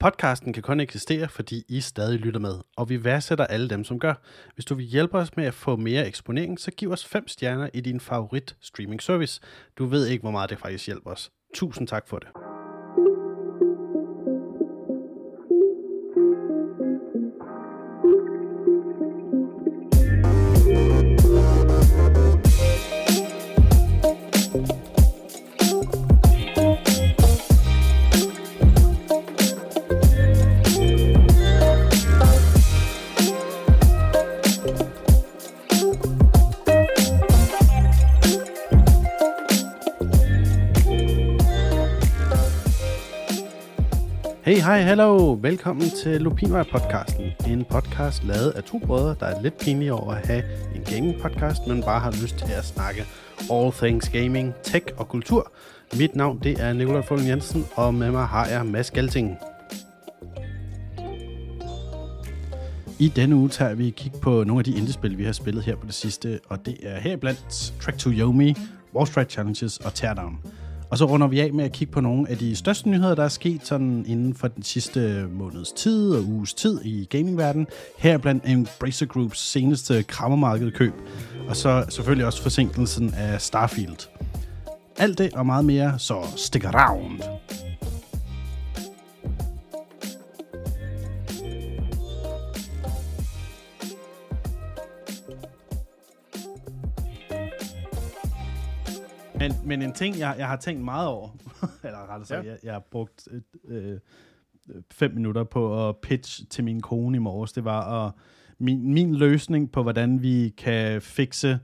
Podcasten kan kun eksistere, fordi I stadig lytter med, og vi værdsætter alle dem, som gør. Hvis du vil hjælpe os med at få mere eksponering, så giv os 5 stjerner i din favorit streaming service. Du ved ikke, hvor meget det faktisk hjælper os. Tusind tak for det. Hello. Velkommen til Lupinvej podcasten. En podcast lavet af to brødre, der er lidt pinlige over at have en gaming podcast, men bare har lyst til at snakke all things gaming, tech og kultur. Mit navn det er Nikolaj Fulgen Jensen, og med mig har jeg Mads Galting. I denne uge tager vi kig på nogle af de indespil, vi har spillet her på det sidste, og det er heriblandt Track to Yomi, Wall Street Challenges og Teardown. Og så runder vi af med at kigge på nogle af de største nyheder, der er sket sådan inden for den sidste måneds tid og uges tid i gamingverdenen. Her blandt Embracer Groups seneste krammermarkedkøb, og så selvfølgelig også forsinkelsen af Starfield. Alt det og meget mere, så stick around. Men, men en ting, jeg, jeg har tænkt meget over, eller rettere sagt, Ja. jeg, jeg har brugt øh, øh, fem minutter på at pitch til min kone i morges, det var at, min, min løsning på, hvordan vi kan fikse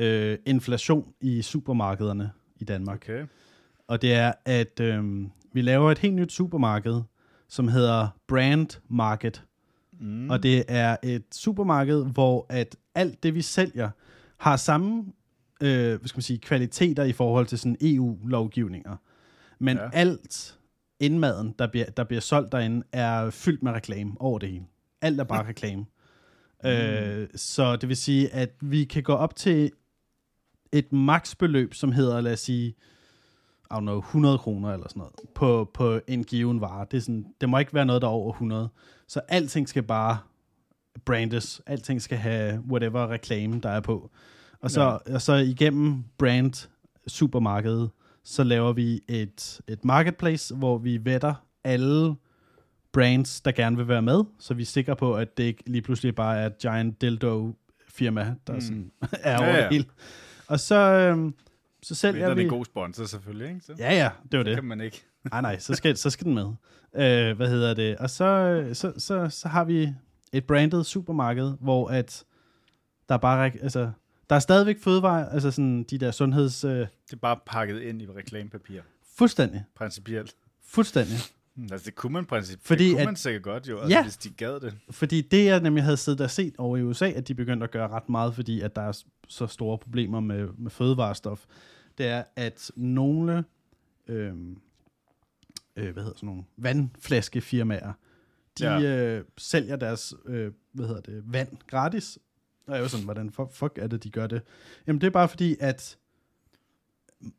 øh, inflation i supermarkederne i Danmark. Okay. Og det er, at øh, vi laver et helt nyt supermarked, som hedder Brand Market. Mm. Og det er et supermarked, hvor at alt det, vi sælger, har samme øh, hvad skal man sige, kvaliteter i forhold til sådan EU-lovgivninger. Men ja. Alt indmaden, der bliver, der bliver solgt derinde, er fyldt med reklame over det hele. Alt er bare reklame. Øh, så det vil sige, at vi kan gå op til et maksbeløb, som hedder, lad os sige, I don't know, 100 kroner eller sådan noget, på, på en given vare. Det, er sådan, det må ikke være noget, der er over 100. Så alting skal bare brandes. Alting skal have whatever reklame, der er på. Og så, ja. og så igennem brand supermarkedet, så laver vi et, et marketplace, hvor vi vetter alle brands, der gerne vil være med, så vi er sikre på, at det ikke lige pludselig bare er et giant dildo firma, der mm. sådan er over Ja, ja, det hele. Og så, øhm, så sælger det vi... er en god sponsor selvfølgelig, ikke? Så Ja, ja, det var det. kan man ikke. Nej, nej, så skal, så skal den med. Øh, hvad hedder det? Og så, så, så, så har vi et branded supermarked, hvor at der er bare, altså, der er stadigvæk fødevarer, altså sådan de der sundheds... Øh, Det er bare pakket ind i reklamepapir. fuldstændig, Principielt. fuldstændig. Hmm, Altså, det kunne man principielt. Fordi det kunne at- man sikkert godt jo, altså, Ja. hvis de gad det. Fordi det, jeg nemlig havde siddet og set over i USA, at de begyndte at gøre ret meget, fordi at der er så store problemer med, med fødevarestof, det er, at nogle øh, øh, hvad hedder sådan nogle vandflaskefirmaer, de Ja. øh, sælger deres øh, hvad hedder det, vand gratis. Og jeg er jo sådan, hvordan fuck, er det, de gør det? Jamen det er bare fordi, at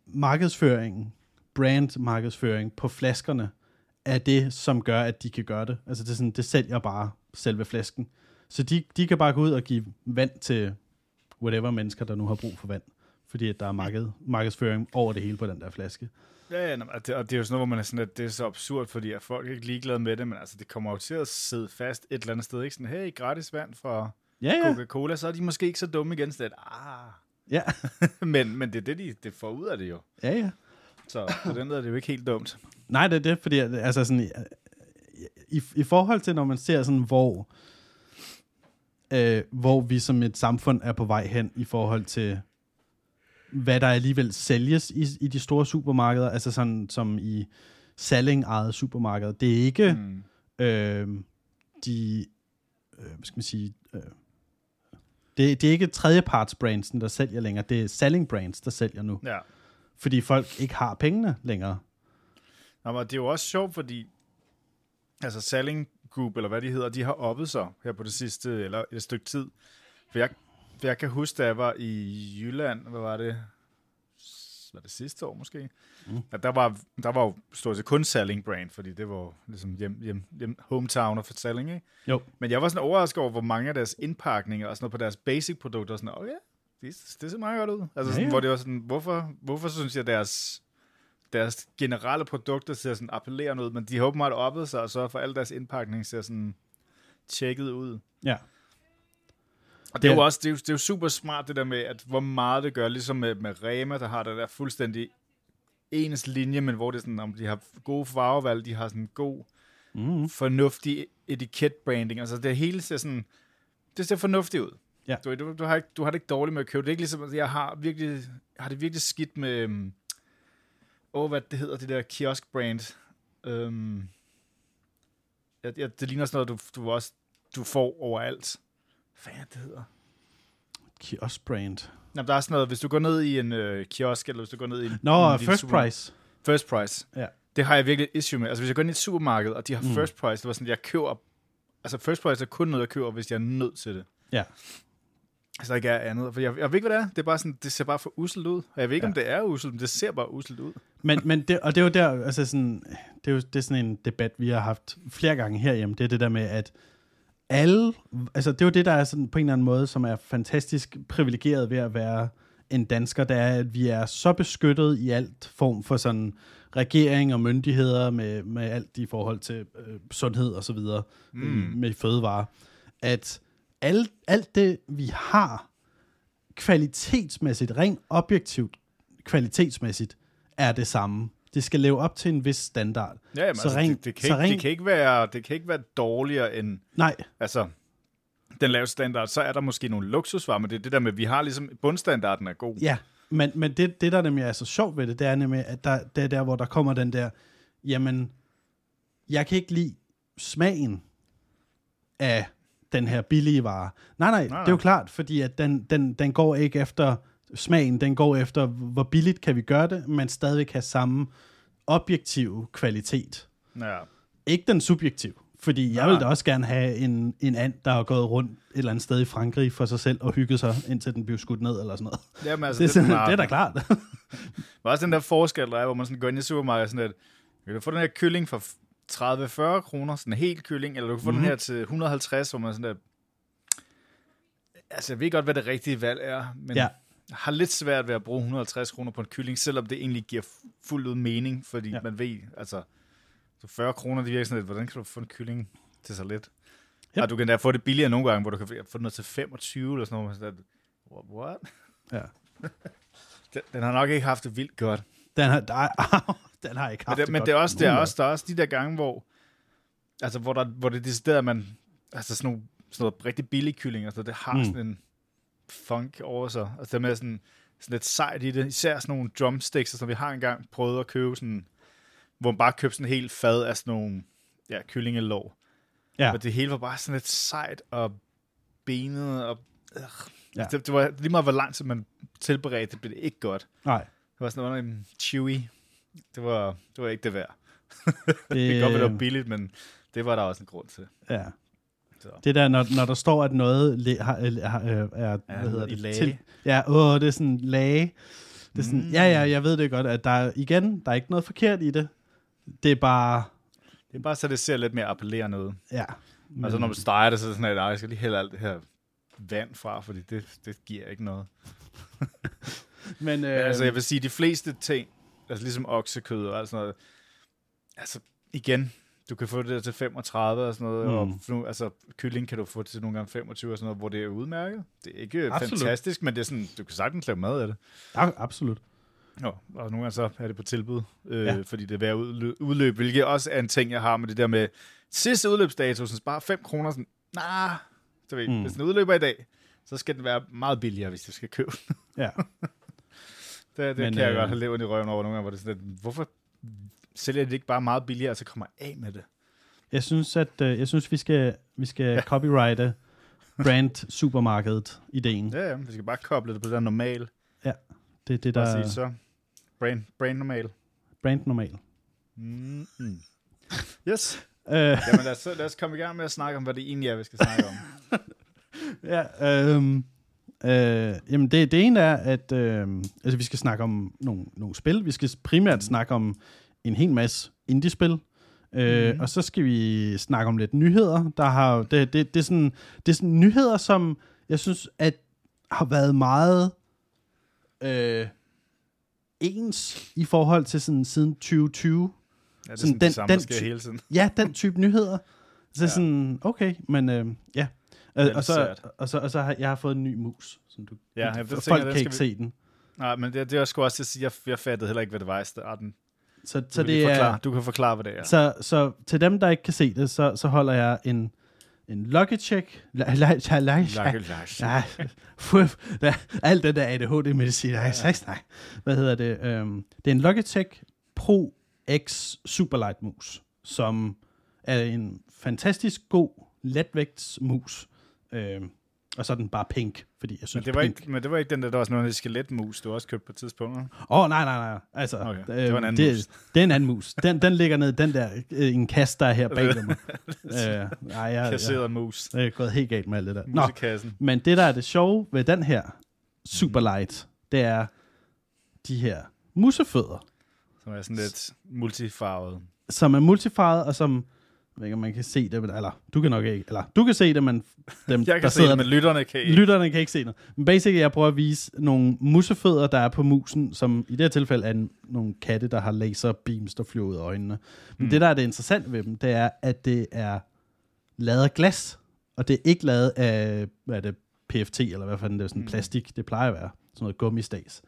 markedsføringen, brand markedsføring på flaskerne, er det, som gør, at de kan gøre det. Altså det, er sådan, det sælger bare selve flasken. Så de, de kan bare gå ud og give vand til whatever mennesker, der nu har brug for vand. Fordi at der er marked, markedsføring over det hele på den der flaske. Ja, ja, og det, og det er jo sådan noget, hvor man er sådan, at det er så absurd, fordi at folk er ikke ligeglade med det, men altså, det kommer jo til at sidde fast et eller andet sted, ikke? Sådan, hey, gratis vand fra Ja, ja. Coca-Cola, så er de måske ikke så dumme igen, sådan, at, ah. Ja, men, men det er det, de det får ud af det jo. ja, ja. Så på den måde er det jo ikke helt dumt. Nej, det er det, fordi altså sådan, i, i forhold til, når man ser sådan, hvor, øh, hvor vi som et samfund er på vej hen i forhold til, hvad der alligevel sælges i, i de store supermarkeder, altså sådan som i Salling-ejet supermarkeder. Det er ikke Mm. øh, de, øh, hvad skal man sige, øh, det, det er ikke tredjepartsbrandsen, der sælger længere, det er Salling Brands, der sælger nu, Ja. fordi folk ikke har pengene længere. Nå, men det er jo også sjovt, fordi altså Selling Group, eller hvad de hedder, de har oppet sig her på det sidste, eller et stykke tid. For jeg, for jeg kan huske, da jeg var i Jylland, hvad var det? Var det sidste år måske, Mm. at der var, der var jo stort set kun Salling brand, fordi det var ligesom hjem, hjem, hjem hometown for Salling, ikke? Jo. Men jeg var sådan overrasket over, hvor mange af deres indpakninger og sådan noget på deres basic produkter, sådan, ja, det, det ser meget godt ud. Altså Ja, sådan, ja. hvor det var sådan, hvorfor, hvorfor synes jeg, deres, deres generelle produkter ser sådan appellerende ud, men de har åbenbart oppet sig, og så for al deres indpakning ser sådan tjekket ud. Ja. Og det er, Det jo også det er, det er jo super smart, det der med, at hvor meget det gør, ligesom med, med Rema, der har det der fuldstændig ens linje, men hvor det er sådan, om de har gode farvevalg, de har sådan god, Mm. fornuftig etiketbranding. Altså det hele ser sådan, det ser fornuftigt ud. Ja. Du, du, du, har ikke, du har det ikke dårligt med at købe. Det er ikke ligesom, jeg har, virkelig, jeg har det virkelig skidt med, øhm, åh, hvad det hedder, det der kiosk-brand. Øhm, ja, ja, det ligner sådan noget, du, du også du får overalt. Hvad fanden er det hedder? Kiosk brand. Nå, der er sådan noget, hvis du går ned i en øh, kiosk, eller hvis du går ned i en... Nå, en First super- Price. First price. Ja. Det har jeg virkelig et issue med. Altså, hvis jeg går ind i et supermarked, og de har Mm. mm. first price, det var sådan, jeg køber... Altså, first price er kun noget, jeg køber, hvis jeg er nødt til det. Ja. Altså, der ikke er andet. For jeg, jeg ved ikke, hvad det er. Det er bare sådan, det ser bare for uselt ud. Og jeg ved ikke, Ja. om det er uselt, men det ser bare uselt ud. Men, men det, og det er jo der, altså sådan, det er jo det er sådan en debat, vi har haft flere gange herhjemme. Det er det der med, at alle, altså det er jo det, der er sådan på en eller anden måde, som er fantastisk privilegeret ved at være en dansker, det er, at vi er så beskyttet i alt form for sådan regering og myndigheder med, med alt i forhold til øh, sundhed og så videre, mm. med fødevarer, at alt, alt det, vi har kvalitetsmæssigt, rent objektivt kvalitetsmæssigt, er det samme. Det skal leve op til en vis standard. Ja, jamen, Så altså, rent- det, det, kan så ikke, rent- det, kan ikke være, det kan ikke være dårligere end... Nej, Altså, den lave standard, så er der måske nogle luksusvarer, men det er det der med, vi har ligesom... Bundstandarden er god. ja, men, men det, det, der nemlig er så sjovt ved det, det er nemlig, at der, det er der, hvor der kommer den der, jamen, jeg kan ikke lide smagen af den her billige vare. Nej, nej, nej, det er jo nej. klart, fordi at den, den, den går ikke efter smagen, den går efter, hvor billigt kan vi gøre det, men stadigvæk have samme objektive kvalitet. Ja. Ikke den subjektiv, fordi jeg Nej. vil da også gerne have en, en and, der har gået rundt et eller andet sted i Frankrig for sig selv og hygget sig, indtil den blev skudt ned eller sådan noget. Jamen, altså, Det er, sådan, bare- det er da klart. Er også den der forskel, der er, hvor man sådan går ind i supermarkedet sådan lidt, du kan få den her kylling for 30-40 kroner, sådan en helt kylling, eller du kan få. Mhm. den her til 150, hvor man sådan der, altså jeg ved godt, hvad det rigtige valg er, men Ja. Har lidt svært ved at bruge 150 kroner på en kylling, selvom det egentlig giver fu- fuldt ud mening, fordi Ja. man ved, altså, så 40 kroner, det virker sådan lidt, hvordan kan du få en kylling til så lidt? Yep. Ja. Og du kan da få det billigere nogle gange, hvor du kan få noget til 25 eller sådan noget, sådan what? ja. Den, den har nok ikke haft det vildt godt. Den har, der, den har ikke haft Men, det, men godt. det er også, det er også, der er også de der gange, hvor, altså, hvor, der, hvor det er decideret, at man, altså sådan nogle, sådan noget rigtig billig kylling, altså det har mm. sådan en funk over sig. Altså det med sådan, sådan lidt sejt i det. Især sådan nogle drumsticks, som vi har engang prøvet at købe sådan, hvor man bare købte sådan en helt fad af sådan nogle, ja, kyllingelår. Ja. Og det hele var bare sådan lidt sejt og benet og, øh. Ja. ja. det, det, var lige meget, hvor lang tid man tilberedte, det blev det ikke godt. Nej. Det var sådan noget en chewy. Det var, det var ikke det værd. Det, Det kan godt være, det var billigt, men det var der også en grund til. Ja. Så. Det der, når, når der står, at noget le, har, øh, har, øh, er, hvad hedder det? lage. ja, åh, det er sådan lage. Det er sådan, Mm. ja, ja, jeg ved det godt, at der er, igen, der er ikke noget forkert i det. Det er bare, Det er bare så, det ser lidt mere appellerende ud. ja. Men... Altså, når man steger det, så er det sådan, at "Ej, jeg skal lige hælde alt det her vand fra, fordi det, det giver ikke noget. men, Men øh, altså, jeg vil sige, de fleste ting, altså ligesom oksekød og alt sådan noget, altså igen, du kan få det til 35 og sådan noget, Mm. og nu, altså kylling kan du få til nogle gange 25 og sådan noget, hvor det er udmærket. Det er ikke Absolut. Fantastisk, men det er sådan, du kan sagtens lave mad af det. ja, absolut. Nå, og nogle gange så er det på tilbud, øh, Ja. fordi det er at udløb, hvilket også er en ting, jeg har med det der med sidste udløbsdato, så bare 5 kroner, sådan, nah, så ved, Mm. hvis den udløber i dag, så skal den være meget billigere, hvis du skal købe den. Ja. Det, det Men, kan jeg øh, godt have levet i røven over nogle gange, hvor det er sådan, hvorfor sælger de det ikke bare meget billigere, og så kommer af med det? Jeg synes, at øh, jeg synes, vi skal, vi skal ja. copyrighte brand supermarkedet ideen. Ja, ja, vi skal bare koble det på det der normal. Det er det, der sige så. Brain, brain normal. brand normal. Mm, mm. Yes. Øh, Jamen lad os, lad os komme i gang med at snakke om, hvad det egentlig er, vi skal snakke om. ja, øhm, Øh, jamen, det, det ene er, at øh, altså, vi skal snakke om nogle, nogle spil. Vi skal primært snakke om en hel masse indie-spil. Øh, Mhm. Og så skal vi snakke om lidt nyheder. Der har, det, det, det, er sådan, det er sådan nyheder, som jeg synes, at har været meget øh, ens i forhold til sådan siden 2020. Ja, det er Sådan sådan, den- det samme, der den ty- hele tiden. Ja, den type nyheder. Så ja. Sådan, okay, men øh, ja. lidt og, så, og, så, og så har jeg har fået en ny mus, som du, Ja, jeg folk tænker, kan ikke vi- se den. Nej, men det, det er sgu også til at sige, jeg, jeg fattede heller ikke, hvad det var i starten. Så, så det forklare, er, du kan forklare, hvad det er. så, så til dem, der ikke kan se det, så, så holder jeg en, en ja, alt det der ADHD-medicin, nej, nej. Hvad hedder det? Øhm, det er en Logitech Pro X Superlight mus, som er en fantastisk god letvægtsmus. Øhm, og så er den bare pink, fordi jeg Men synes det, var pink... ikke, men det var ikke den der, der var sådan noget skeletmus, du også købte på et tidspunkt. Åh, oh, nej, nej, nej. Altså, Okay, øhm, det var en anden det, mus. Det er en anden mus. Den, den ligger ned den der, øh, en kasse, der er her bag mig. øh, nej, jeg, jeg, Kasseret mus. jeg er gået helt galt med alt det der. Nå, Musikassen. Men det, der er det sjove ved den her Superlight, det er de her musefødder, Som er sådan lidt multifarvet. som er multifarvet, og som, jeg ved ikke, om man kan se det, men, eller du kan nok ikke, eller du kan se det, men dem, Jeg der kan se sidder det, men lytterne kan ikke. Lytterne kan ikke se noget. Men basically, jeg prøver at vise nogle musefødder, der er på musen, som i det her tilfælde er en, nogle katte, der har laserbeams, der flyver ud af øjnene. Men Mm. det, der er det interessante ved dem, det er, at det er lavet af glas, og det er ikke lavet af, hvad er det, PFT, eller hvad fanden det er, sådan Mm. plastik, det plejer at være, sådan noget gummistads.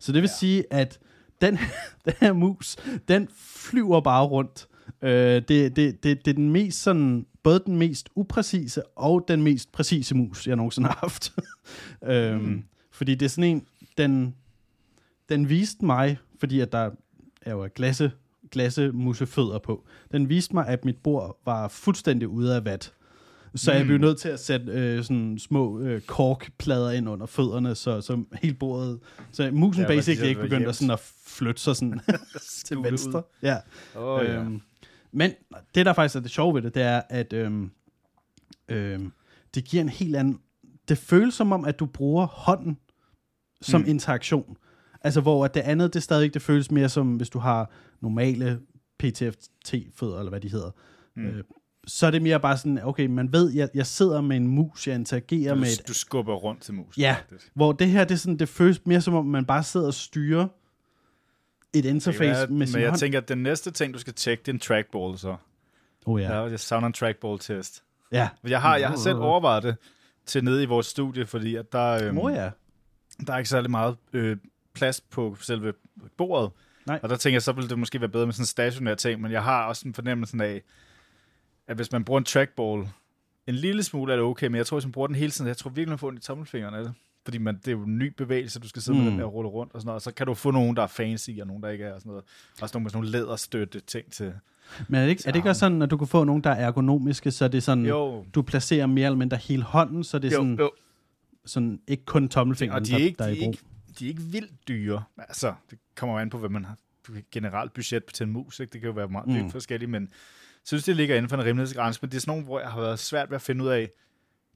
Så det vil Ja. sige, at den, den her mus, den flyver bare rundt. Øh, det, det, det, det er den mest sådan, både den mest upræcise og den mest præcise mus, jeg nogensinde har haft. øhm, Mm. Fordi det er sådan en, den, den viste mig, fordi at der er jo glasse, glasse musefødder på, den viste mig, at mit bord var fuldstændig ude af vat. Så jeg Mm. blev nødt til at sætte øh, sådan små øh, korkplader ind under fødderne, så, så hele bordet... Så musen Ja, basically ikke begyndte at, sådan at flytte sig sådan til venstre. Ja. Åh, ja. Men det, der faktisk er det sjove ved det, det er, at øhm, øhm, det giver en helt anden... Det føles som om, at du bruger hånden som Mm. interaktion. Altså, hvor at det andet, det stadig det føles mere som, hvis du har normale PTFT-fødder, eller hvad de hedder. Mm. Øh, så er det mere bare sådan, okay, man ved, jeg, jeg sidder med en mus, jeg interagerer du, med et du skubber rundt til musen. Ja. faktisk. hvor det her, det, er sådan, det føles mere som om, man bare sidder og styrer et interface være, med sin Men jeg hånd. tænker, at den næste ting, du skal tjekke, det er en trackball, så. oh, Ja. jeg savner en trackball-test. Ja. Jeg har, jeg har selv overvejet det til nede i vores studie, fordi at der, øhm, Oh, ja. der er ikke særlig meget øh, plads på selve bordet. Nej. Og der tænker jeg, så ville det måske være bedre med sådan en stationær ting, men jeg har også en fornemmelse af, at hvis man bruger en trackball, en lille smule er det okay, men jeg tror, hvis man bruger den hele tiden, jeg tror virkelig, man får ondt i tommelfingeren af det. Fordi man, det er jo en ny bevægelse, du skal sidde mm. med den der og rulle rundt og sådan noget. Og så kan du få nogen, der er fancy, og nogen, der ikke er og sådan noget. Også nogle med sådan nogle læderstøtte ting til. Men er det, ikke, er det ikke også sådan, at du kan få nogle, der er ergonomiske, så det er sådan, Jo, du placerer mere eller mindre hele hånden, så det er jo, sådan, jo. sådan ikke kun tommelfingeren, de er, ikke, der, der de, er i brug. ikke, de er ikke vildt dyre. Altså, det kommer jo an på, hvad man har generelt budget til en mus. Ikke? Det kan jo være meget Mm. forskelligt, men jeg synes, det ligger inden for en rimelighedsgrænse. Men det er sådan nogle, hvor jeg har været svært ved at finde ud af,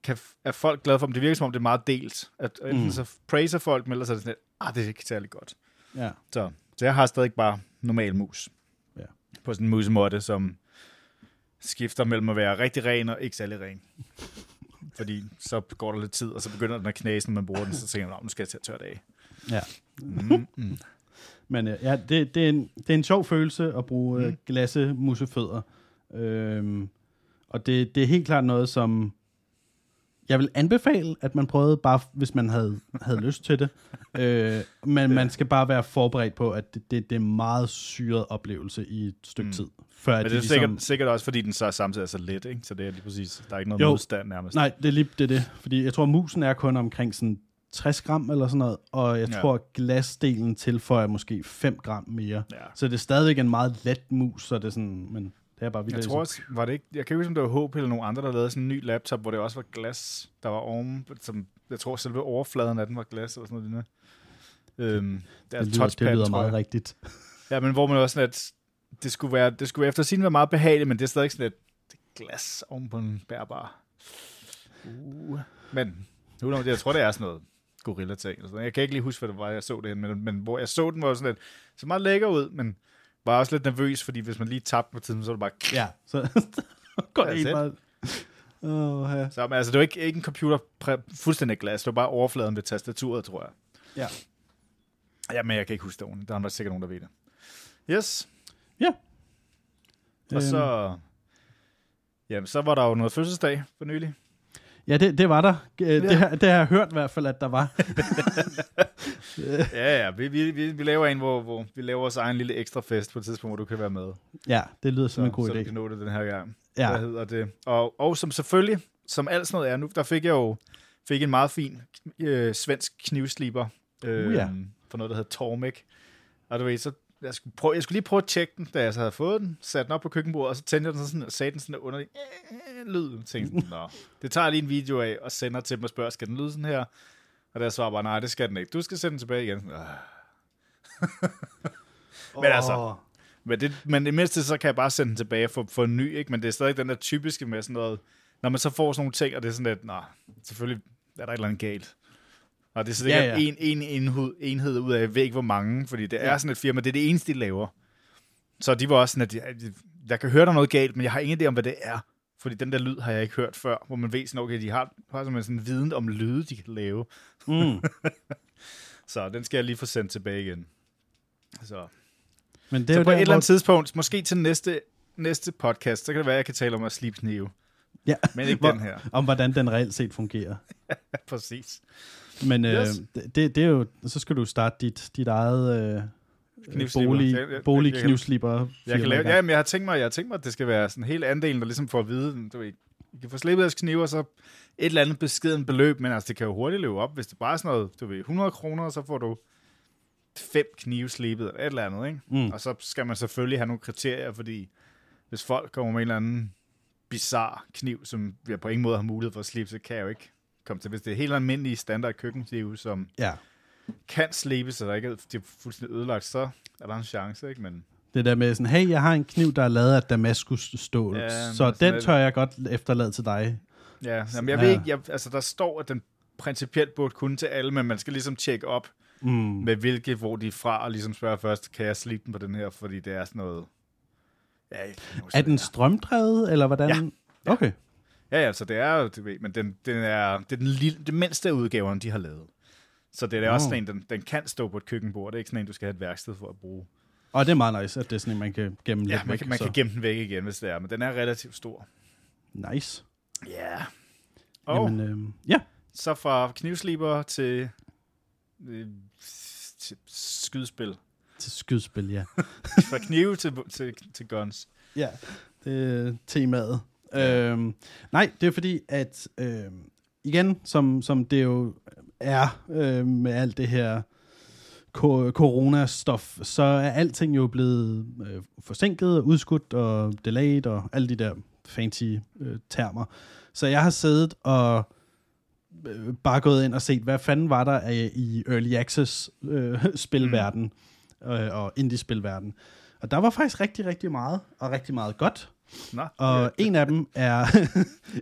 kan, er folk glade for dem? Det virker som om, det er meget delt. At enten Mm. så praiser folk, men ellers er det sådan lidt, ah, det er ikke særlig godt. Ja. Så, så jeg har stadig bare normal mus. Ja. På sådan en musemåtte, som skifter mellem at være rigtig ren og ikke særlig ren. Fordi så går der lidt tid, og så begynder den at knase, når man bruger den, så tænker man, "Nå, nu skal jeg til at tørre det af. Ja. Mm, mm. Men øh, ja, det, det, er en, det er en sjov følelse at bruge mm. Mm. glasse musefødder. Øhm, og det, det er helt klart noget, som jeg vil anbefale, at man prøvede, bare hvis man havde, havde lyst til det. Øh, men man skal bare være forberedt på, at det, det, det er en meget syret oplevelse i et stykke Mm. tid. Før Men det er de sikkert, sikkert også, fordi den så samtidig er så let, ikke? Så det er lige præcis, der er ikke noget Jo. modstand nærmest. Nej, det er lige det, er det. Fordi jeg tror, musen er kun omkring sådan 60 gram eller sådan noget, og jeg Ja. tror, glasdelen tilføjer måske 5 gram mere. Ja. Så det er stadigvæk en meget let mus, så det er sådan, men det er bare vildt. Jeg tror også, var det ikke, jeg kan ikke huske, om det var HP eller nogen andre, der lavede sådan en ny laptop, hvor det også var glas, der var oven, som, jeg tror selve overfladen af den var glas eller sådan noget. Øhm, det er det lyder, det lyder meget rigtigt. Ja, men hvor man også sådan, at det skulle være, det skulle efter sin være meget behageligt, men det er stadig sådan et det glas oven på en bærbar. Uh. Men, nu, jeg tror, det er sådan noget gorilla-ting. Jeg kan ikke lige huske, hvad det var, jeg så det men, men hvor jeg så den, var sådan lidt, så meget lækker ud, men var også lidt nervøs, fordi hvis man lige tabte på tiden, så var det bare... Ja, så går det helt meget... Åh, ja. Så, men, altså, det var ikke, ikke en computer fuldstændig glas, det var bare overfladen ved tastaturet, tror jeg. Ja. Ja, men jeg kan ikke huske det ordentligt. Der er sikkert nogen, der ved det. Yes. Ja. Og Øhm. så... Jamen, så var der jo noget fødselsdag for nylig. Ja, det, det var der. Det, Ja. har, det har jeg hørt i hvert fald, at der var. Ja, ja. Vi, vi, vi, vi laver en, hvor, hvor vi laver vores egen lille ekstra fest på et tidspunkt, hvor du kan være med. ja, det lyder som så, en god så idé. kan nå det den her gang. Ja. Hvad hedder det? Og, og som selvfølgelig, som alt sådan noget er nu, der fik jeg jo fik en meget fin øh, svensk knivsliber øh, Uh, ja. for noget, der hedder Tormek. Og du ved, så jeg skulle, prøve, jeg skulle lige prøve at tjekke den, da jeg så havde fået den, satte den op på køkkenbordet, og så tændte jeg den sådan, og sagde den sådan en underlig øh, lyd. Jeg tænkte, Nå, det tager jeg lige en video af, og sender til dem og spørger, skal den lyde sådan her? Og der svarer bare, nej, det skal den ikke. Du skal sende den tilbage igen. "Ah." Men altså, Åh. Men, det, men det mindste, så kan jeg bare sende den tilbage for, for en ny, ikke? Men det er stadig den der typiske med sådan noget, når man så får sådan nogle ting, og det er sådan lidt, nej, selvfølgelig er der et eller andet galt. Og det er sikkert Ja, ja, en, en enhed, enhed ud af, jeg ved ikke hvor mange, fordi det er Ja. sådan et firma, det er det eneste, de laver. Så de var også sådan, at de, jeg kan høre, der er noget galt, men jeg har ingen idé om, hvad det er. Fordi den der lyd har jeg ikke hørt før, hvor man ved sådan, okay, de har, har sådan en viden om lyde, de kan lave. Mm. Så den skal jeg lige få sendt tilbage igen. Så Men det er så jo på der, et eller hvor- andet tidspunkt, måske til næste, næste podcast, så kan det være, at jeg kan tale om at slibe knive. Ja. Men ikke Hvor- den her. om hvordan den reelt set fungerer. Ja, præcis. Men øh, Yes. det, det er jo, så skal du starte dit, dit eget øh. Bolig, Jeg- jeg- jeg kan- lave, ja, men jeg har tænkt mig, jeg har tænkt mig, at det skal være sådan hele andelen, der ligesom får at vide, du ved, I kan få slippet jeres knive, og så et eller andet beskeden beløb, men altså, det kan jo hurtigt løbe op, hvis det bare er sådan noget, du ved, 100 kroner, så får du fem knive slibet, eller et eller andet, ikke? Mm. Og så skal man selvfølgelig have nogle kriterier, fordi hvis folk kommer med en eller anden bizarre kniv, som jeg på ingen måde har mulighed for at slibe, så kan jeg jo ikke komme til. Hvis det er helt almindelige standard køkkenknive, som Ja, kan slibes, så der ikke de er fuldstændig ødelagt, så er der en chance, ikke? Men det der med sådan, hey, jeg har en kniv, der er lavet af damaskusstål, Ja, så den tør jeg godt efterlade til dig. ja, jamen, jeg Ja. ved ikke, jeg, altså der står, at den principielt burde kunne til alle, men man skal ligesom tjekke op Mm. med hvilke, hvor de er fra, og ligesom spørge først, kan jeg slibe den på den her, fordi det er sådan noget... Ja, Er den strømdrevet, eller hvordan? Ja. Ja. Okay. Ja, ja, så det er jo, ved, men den, den er, det er den lille, det mindste af udgaverne, de har lavet. Så det er også Nå. sådan en, den, den kan stå på et køkkenbord. Det er ikke sådan en, du skal have et værksted for at bruge. Og det er meget nice, at det er sådan en, man kan gemme Ja, lidt man, væk. kan, man så. kan gemme den væk igen, hvis det er, men den er relativt stor. Nice. Ja. Yeah. Og Jamen, øhm, ja. så fra knivsliber til, øh, til skydespil. Til skydspil, ja. Fra knive til, til, til guns. Ja, det er temaet. Øhm, nej, det er fordi, at øhm, igen, som, som det jo er øh, med alt det her corona-stof, så er alting jo blevet øh, forsinket, og udskudt og delayed og alle de der fancy øh, termer. Så jeg har siddet og øh, bare gået ind og set, hvad fanden var der af, i Early Access øh, spilverden øh, og indie-spilverden. Og der var faktisk rigtig, rigtig meget, og rigtig meget godt. Nå, Og ja. en af dem er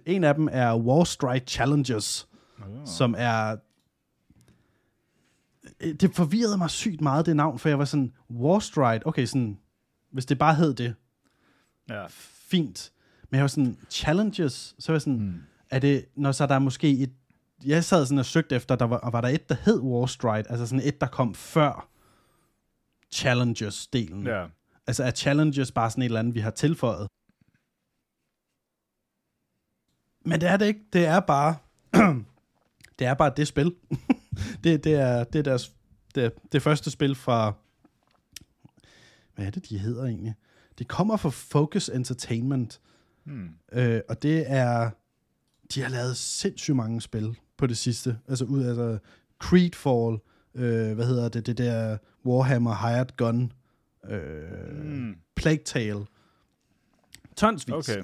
en af dem er Wall Strike Challengers, Oh. som er Øh, det forvirrede mig sygt meget det navn, for jeg var sådan Wall Strike, okay, sådan hvis det bare hed det, Ja. fint. Men jeg var sådan Challenges, så var jeg sådan, Hmm. er det når så der er måske et jeg sad sådan og søgte efter, der var, og var der et, der hed Wall Strike, altså sådan et, der kom før Challenges-delen. Ja. Altså er Challenges bare sådan et eller andet, vi har tilføjet? Men det er det ikke. Det er bare det er bare det spil. det, det, er, det er deres det, det første spil fra hvad er det, de hedder egentlig? Det kommer fra Focus Entertainment, Hmm. øh, og det er de har lavet sindssygt mange spil på det sidste. Altså ud altså Creedfall, øh, hvad hedder det, det der Warhammer Hired Gun, øh, Hmm. Plague Tale. Tonsvis. Okay.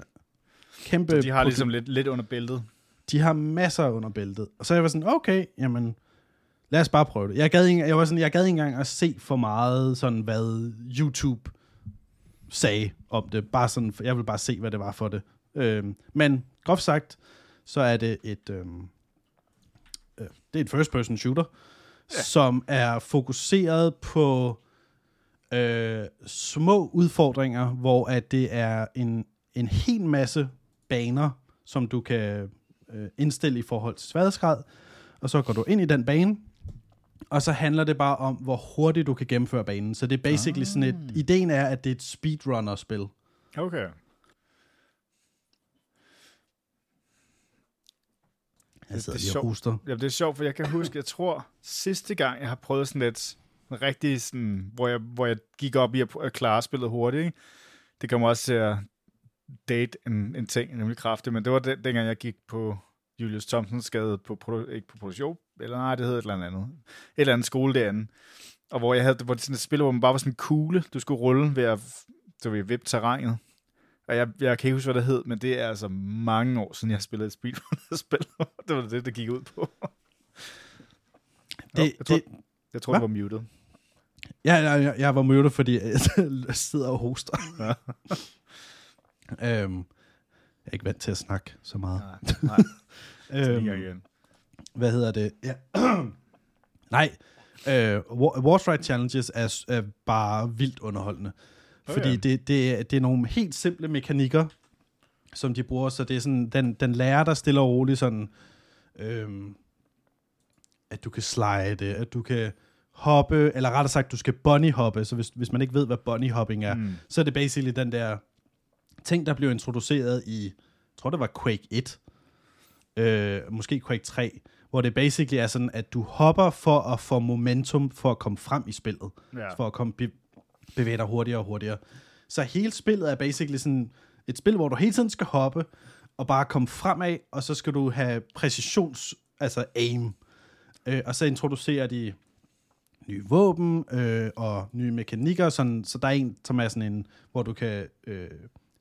Kæmpe Så de har ligesom lidt, lidt under bæltet. De har masser under bæltet. Og så jeg var sådan, okay, jamen, lad os bare prøve det. Jeg gad ikke, jeg var sådan, jeg gad ikke engang at se for meget, sådan hvad YouTube sagde om det. Bare sådan, jeg vil bare se, hvad det var for det. Øhm, men groft sagt, så er det et, øhm, øh, det er et first-person shooter, ja. som er fokuseret på øh, små udfordringer, hvor at det er en, en hel masse baner, som du kan øh, indstille i forhold til sværhedsgrad, og så går du ind i den bane, og så handler det bare om, hvor hurtigt du kan gennemføre banen. Så det er basically ah. sådan et, ideen er, at det er et speedrunner-spil. Okay. Jeg sidder det er lige og sjovt. hoster. Ja, det er sjovt, for jeg kan huske, jeg tror, sidste gang, jeg har prøvet sådan lidt rigtig sådan, hvor jeg, hvor jeg gik op i at, at klare spillet hurtigt, ikke? det kommer også til at date en, en ting, nemlig kraftigt, men det var den, dengang, jeg gik på Julius Thompsons gade på, produ- ikke på produktion, eller nej, det hed et eller andet. Et eller andet skole derinde. Og hvor jeg havde hvor det sådan et spil, hvor man bare var sådan en kugle, du skulle rulle ved at så vi vippe terrænet. Og jeg, jeg kan ikke huske, hvad det hed, men det er altså mange år siden, jeg spillede et speedrunner-spil. det var det, det gik ud på. Det, Jo, jeg tror, det, jeg tror det var muted. ja, jeg, jeg, jeg var muted, fordi jeg sidder og hoster. Ja. Øhm, jeg er ikke vant til at snakke så meget. Nej, nej. Øhm, igen. hvad hedder det? Ja. Nej, øh, War, Warstrike Challenges er, er bare vildt underholdende. Oh, Fordi ja. det, det, det er nogle helt simple mekanikker, som de bruger, så det er sådan, den, den lærer dig stille og roligt sådan, øhm, at du kan slide, at du kan hoppe, eller rettere sagt, du skal bunny hoppe, så hvis, hvis man ikke ved, hvad bunny hopping er, Mm. så er det basically den der ting, der blev introduceret i, jeg tror det var Quake 1, øh, måske Quake 3, hvor det basically er sådan, at du hopper for at få momentum for at komme frem i spillet, Ja. for at komme be- bevæge dig hurtigere og hurtigere. Så hele spillet er basically sådan et spil, hvor du hele tiden skal hoppe og bare komme fremad, og så skal du have præcisions, altså aim. Øh, og så introducerer de nye våben øh, og nye mekanikker, sådan, så der er en, som er sådan en, hvor du kan øh,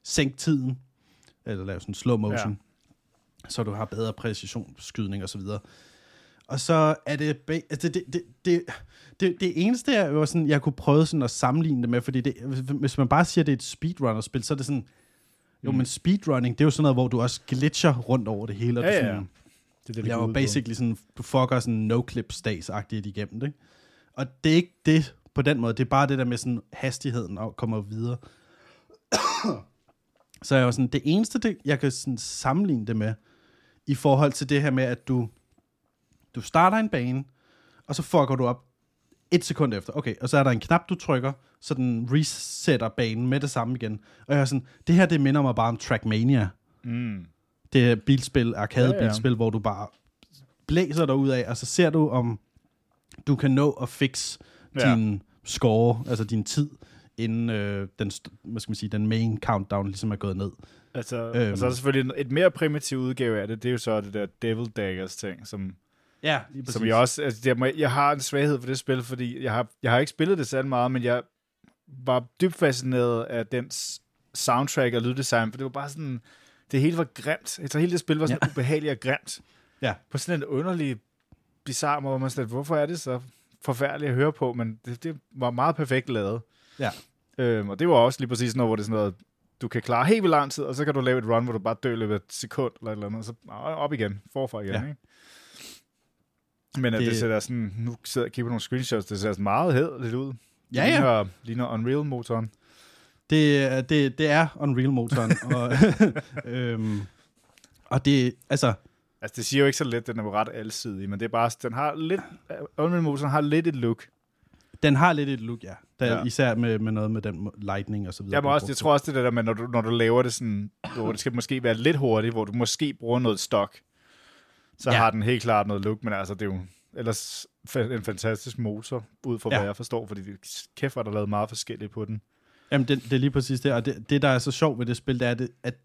sænke tiden, eller lave sådan slow motion, ja. så du har bedre præcisionsskydning og så videre. Og så er det, altså det, det, det, det, det, det eneste, jeg, var sådan, jeg kunne prøve sådan at sammenligne det med, fordi det, hvis man bare siger, at det er et speedrunner-spil, så er det sådan, jo, Mm. men speedrunning, det er jo sådan noget, hvor du også glitcher rundt over det hele. Og Ja, ja, sådan, ja. Det er det, det jeg var ud på. basically sådan, du fucker sådan no-clip stags-agtigt igennem det. ikke? Og det er ikke det på den måde, det er bare det der med sådan hastigheden og kommer videre. Så jeg var sådan, det eneste, det, jeg kan sådan sammenligne det med, i forhold til det her med, at du, du starter en bane, og så fucker du op et sekund efter. Okay, og så er der en knap, du trykker, så den resetter banen med det samme igen. Og jeg er sådan, det her, det minder mig bare om Trackmania. Mm. Det er bilspil, Ja, ja. arcade-bilspil, hvor du bare blæser dig ud af, og så ser du, om du kan nå at fix Ja. din score, altså din tid, inden øh, den, hvad skal man sige, den main countdown ligesom er gået ned. Altså, Øhm. og så er der selvfølgelig et mere primitiv udgave af det, det er jo så det der Devil Daggers ting, som, Ja, som jeg også, altså jeg, må, jeg har en svaghed for det spil, fordi jeg har, jeg har ikke spillet det særlig meget, men jeg var dybt fascineret af dens soundtrack og lyddesign, for det var bare sådan, det hele var grimt. Altså hele det spil var sådan ja. ubehageligt og grimt. Ja. På sådan en underlig, bizarre måde, hvor man sådan, hvorfor er det så forfærdeligt at høre på, men det, det var meget perfekt lavet. Ja. Øhm, og det var også lige præcis noget, hvor det er sådan noget, du kan klare helt vildt lang tid, og så kan du lave et run, hvor du bare dør i løbet af et sekund, eller et eller andet, og så op igen, forfra igen, Ja. ikke? Men at Det- det, ser da sådan, nu sidder jeg og kigger på nogle screenshots, det ser sådan meget hæderligt ud. Ja, ja. Ligner, ligner Unreal-motoren. Det, er- det, det er Unreal-motoren. og, øhm, og det, altså, Altså, det siger jo ikke så let, den er jo ret alsidig, men det er bare, den har lidt, Unreal-motoren har lidt et look. den har lidt et look, ja. Der, ja. Især med, med noget med den lightning og så videre. Jeg, må også, jeg tror også, det der med, når du, når du laver det sådan, hvor det skal måske være lidt hurtigt, hvor du måske bruger noget stok, så Ja. har den helt klart noget look, men altså, det er jo ellers en fantastisk motor, ud fra Ja. hvad jeg forstår, fordi kæft, er der lavet meget forskelligt på den. Jamen, det, det er lige præcis det. Og det, det, der er så sjovt ved det spil, det er, det, at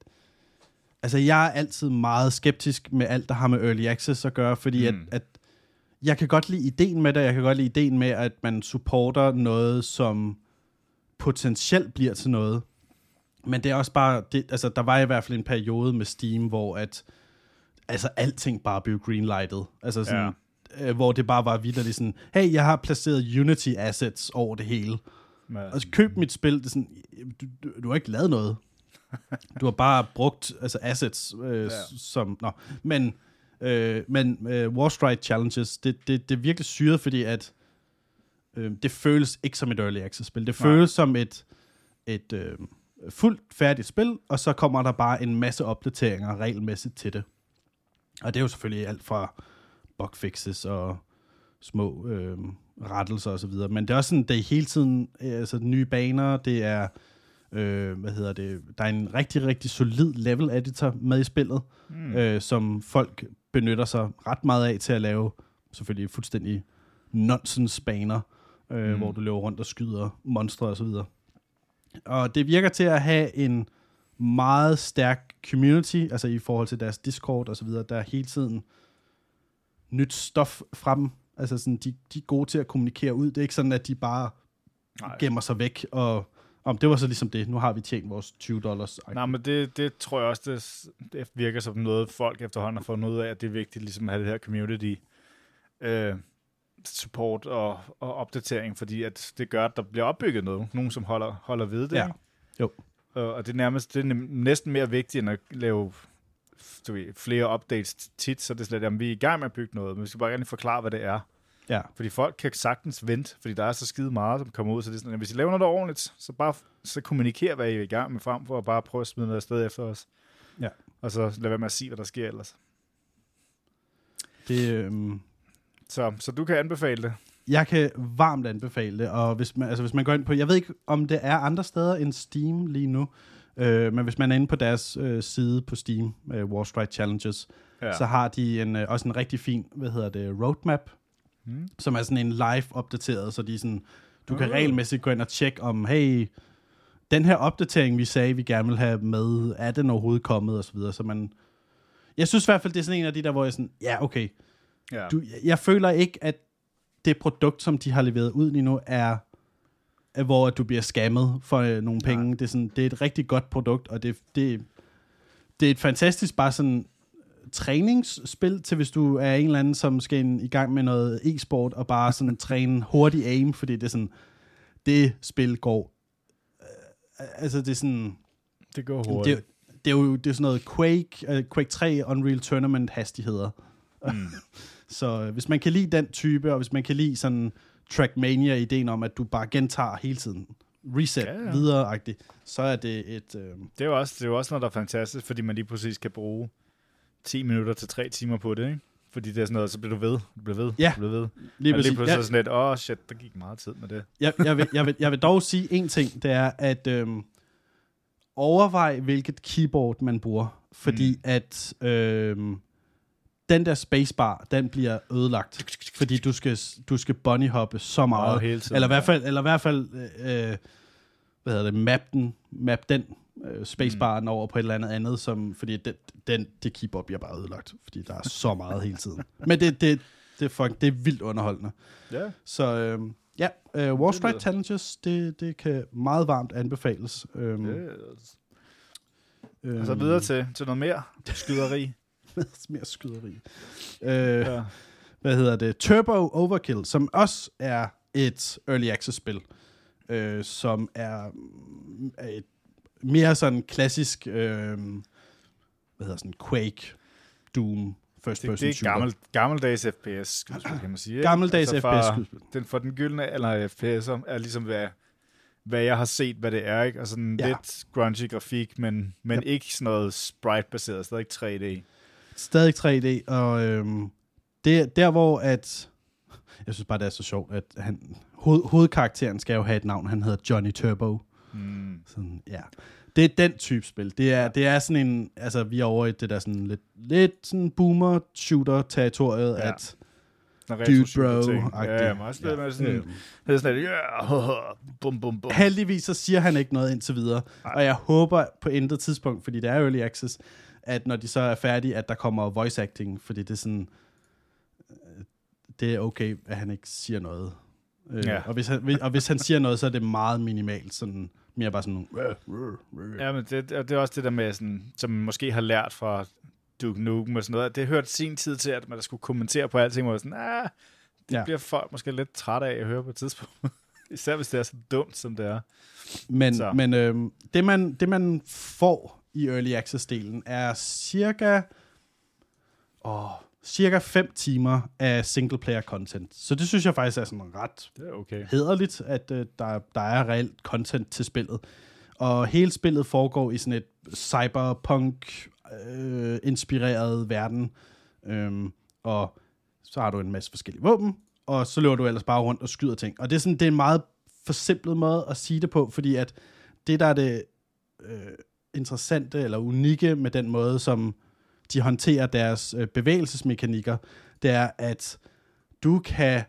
altså, jeg er altid meget skeptisk med alt, der har med Early Access at gøre, fordi. Mm. at, at jeg kan godt lide ideen med det, jeg kan godt lide ideen med, at man supporter noget, som potentielt bliver til noget. Men det er også bare, det, altså, der var i hvert fald en periode med Steam, hvor at, altså, alting bare blev greenlightet. Altså sådan, ja. øh, hvor det bare var vidderligt sådan, hey, jeg har placeret Unity assets over det hele. Men, Altså, køb mit spil, det er sådan, du, du, du har ikke lavet noget. Du har bare brugt altså assets, øh. Ja. som, nå, men Øh, men øh, Warstrike Challenges, det, det, det er virkelig syret, fordi at øh, det føles ikke som et Early Access-spil. Det Nej. føles som et, et øh, fuldt færdigt spil, og så kommer der bare en masse opdateringer regelmæssigt til det. Og det er jo selvfølgelig alt fra bugfixes og små øh, rettelser osv., men det er også sådan, det er hele tiden øh, altså, nye baner, det er, øh, hvad hedder det, der er en rigtig, rigtig solid level editor med i spillet, mm. øh, som folk benytter sig ret meget af til at lave selvfølgelig fuldstændig nonsens baner, øh, mm. hvor du løber rundt og skyder monstre og så videre. Og det virker til at have en meget stærk community, altså i forhold til deres Discord og så videre, der er hele tiden nyt stof fra dem. Altså sådan, de, de er gode til at kommunikere ud. Det er ikke sådan, at de bare Nej. gemmer sig væk, og om det var så ligesom det. Nu har vi tjent vores 20 dollars. Nej, men det, det tror jeg også, det, det virker som noget, folk efterhånden har fundet ud af, at det er vigtigt ligesom at have det her community øh, support og, og opdatering, fordi at det gør, at der bliver opbygget noget. Nogen, som holder, holder ved det. Ja. Jo. Og, og det er nærmest det er næsten mere vigtigt, end at lave du ved, flere updates tit, så det er slet, at vi er i gang med at bygge noget, men vi skal bare gerne forklare, hvad det er. Ja. Fordi folk kan sagtens vente, fordi der er så skide meget, som kommer ud, så det er sådan, at hvis I laver noget ordentligt, så bare så kommunikere, hvad I er i gang med, frem for at bare prøve at smide noget afsted efter os. Ja. Og så lad være med at sige, hvad der sker ellers. Det, øhm, Så, så du kan anbefale det. jeg kan varmt anbefale det, og hvis man, altså hvis man går ind på, jeg ved ikke, om det er andre steder end Steam lige nu, øh, men hvis man er inde på deres øh, side på Steam, øh, Warstrike Challenges, ja. så har de en, øh, også en rigtig fin, hvad hedder det, roadmap, Hmm. som er sådan en live-opdateret, så de sådan, du kan Uh. regelmæssigt gå ind og tjekke om, hey, den her opdatering, vi sagde, vi gerne vil have med, er den overhovedet kommet, og så videre, så man, jeg synes i hvert fald, det er sådan en af de der, hvor jeg sådan, ja, okay, Ja. du, jeg føler ikke, at det produkt, som de har leveret ud lige nu, er, er hvor du bliver skammet for øh, nogle penge. Nej. Det er, sådan, det er et rigtig godt produkt, og det, det, det er et fantastisk bare sådan træningsspil til, hvis du er en eller anden, som skal ind, i gang med noget e-sport, og bare sådan træne hurtig aim, fordi det er sådan, det spil går, øh, altså det er sådan, det går hurtigt. det, det er jo det er sådan noget Quake, uh, Quake 3 Unreal Tournament hastigheder. Mm. Så øh, hvis man kan lide den type, og hvis man kan lide sådan Trackmania-ideen om, at du bare gentager hele tiden, reset, ja. ja. videre så er det et... Øh, Det er jo også, det er jo også noget, der er fantastisk, fordi man lige præcis kan bruge 10 minutter til 3 timer på det, ikke? Fordi det er sådan noget, så bliver du ved, du bliver ved, Ja, du bliver ved. lige og lige pludselig Jeg, sådan lidt, åh oh, shit, der gik meget tid med det. jeg, jeg, vil, jeg, vil, jeg vil dog sige en ting, det er, at øhm, overvej, hvilket keyboard man bruger, fordi mm. at øhm, den der spacebar, den bliver ødelagt, fordi du skal, du skal bunnyhoppe så meget. Åh, hele tiden, Eller i hvert ja. fald, eller i hvert fald øh, hvad hedder det, map den, map den øh, spacebaren mm. over på et eller andet andet, som, fordi den, den, det keyboard bliver bare ødelagt, fordi der er så meget hele tiden. Men det, det, det, fuck, det er vildt underholdende. Ja. Så øh, ja, øh, Warstrike lyder- Challenges, det, det kan meget varmt anbefales. Øhm, Yes. øhm, Og så videre til, til noget mere skyderi. mere skyderi. Øh, ja. hvad hedder det? Turbo Overkill, som også er et early access spil, øh, som er, er et mere sådan klassisk, øh, hvad hedder sådan, Quake, Doom, first person det er shooter. gammel, gammeldags FPS, skydespil, kan man sige. Gammeldags Altså FPS skydespil. Den, for den gyldne alder af FPS'er er ligesom, hvad, hvad jeg har set, hvad det er. Ikke? Altså sådan Ja. lidt grungy grafik, men, men Yep. ikke sådan noget sprite-baseret, stadig 3D. Stadig 3D, og øhm, det er der, hvor at, jeg synes bare, det er så sjovt, at han, hoved, hovedkarakteren skal jo have et navn, han hedder Johnny Turbo. Mm. Sådan, ja. Det er den type spil. Det er, det er sådan en, altså vi er over i det der sådan lidt, lidt sådan boomer-shooter-territoriet, Ja. at Dude bro. Ja, ja, meget spil med sådan, er sådan lidt, yeah, bum, bum, bum. Heldigvis så siger han ikke noget indtil videre, Nej. og jeg håber på intet tidspunkt, fordi det er early access, at når de så er færdige, at der kommer voice acting, fordi det er sådan, øh, det er okay, at han ikke siger noget. Øh, Ja. og, hvis han, og hvis han siger noget, så er det meget minimalt, sådan mere bare sådan Ja, men det, og det er også det der med, sådan, som man måske har lært fra Duke Nukem og sådan noget. Det hørte sin tid til, at man der skulle kommentere på alting, hvor sådan, ah, det Ja. bliver folk måske lidt trætte af at høre på et tidspunkt. Især hvis det er så dumt, som det er. Men, Så. men øh, det, man, det, man får i Early Access-delen, er cirka... Åh, cirka 5 timer af single-player content. Så det synes jeg faktisk er sådan ret Det er okay. hederligt, at øh, der, der er reelt content til spillet. Og hele spillet foregår i sådan et cyberpunk-inspireret øh, verden. Øhm, og så har du en masse forskellige våben, og så løber du ellers bare rundt og skyder ting. Og det er, sådan, det er en meget forsimplet måde at sige det på, fordi at det, der er det øh, interessante eller unikke med den måde, som de håndterer deres øh, bevægelsesmekanikker, det er, at du kan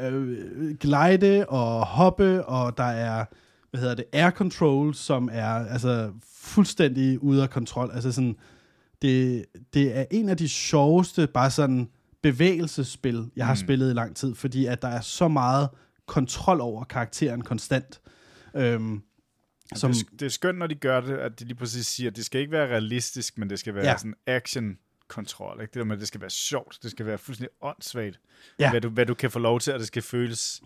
øh, glide og hoppe, og der er, hvad hedder det, air control, som er altså fuldstændig ude af kontrol. Altså sådan, det, det er en af de sjoveste, bare sådan bevægelsesspil, jeg har mm. spillet i lang tid, fordi at der er så meget kontrol over karakteren konstant. Øhm, som, det, er, det er skønt, når de gør det, at de lige præcis siger, at det skal ikke være realistisk, men det skal være ja. sådan action kontrol. Ikke? Det der med, at det skal være sjovt, det skal være fuldstændig åndssvagt, ja. hvad, du, hvad du kan få lov til, at det skal føles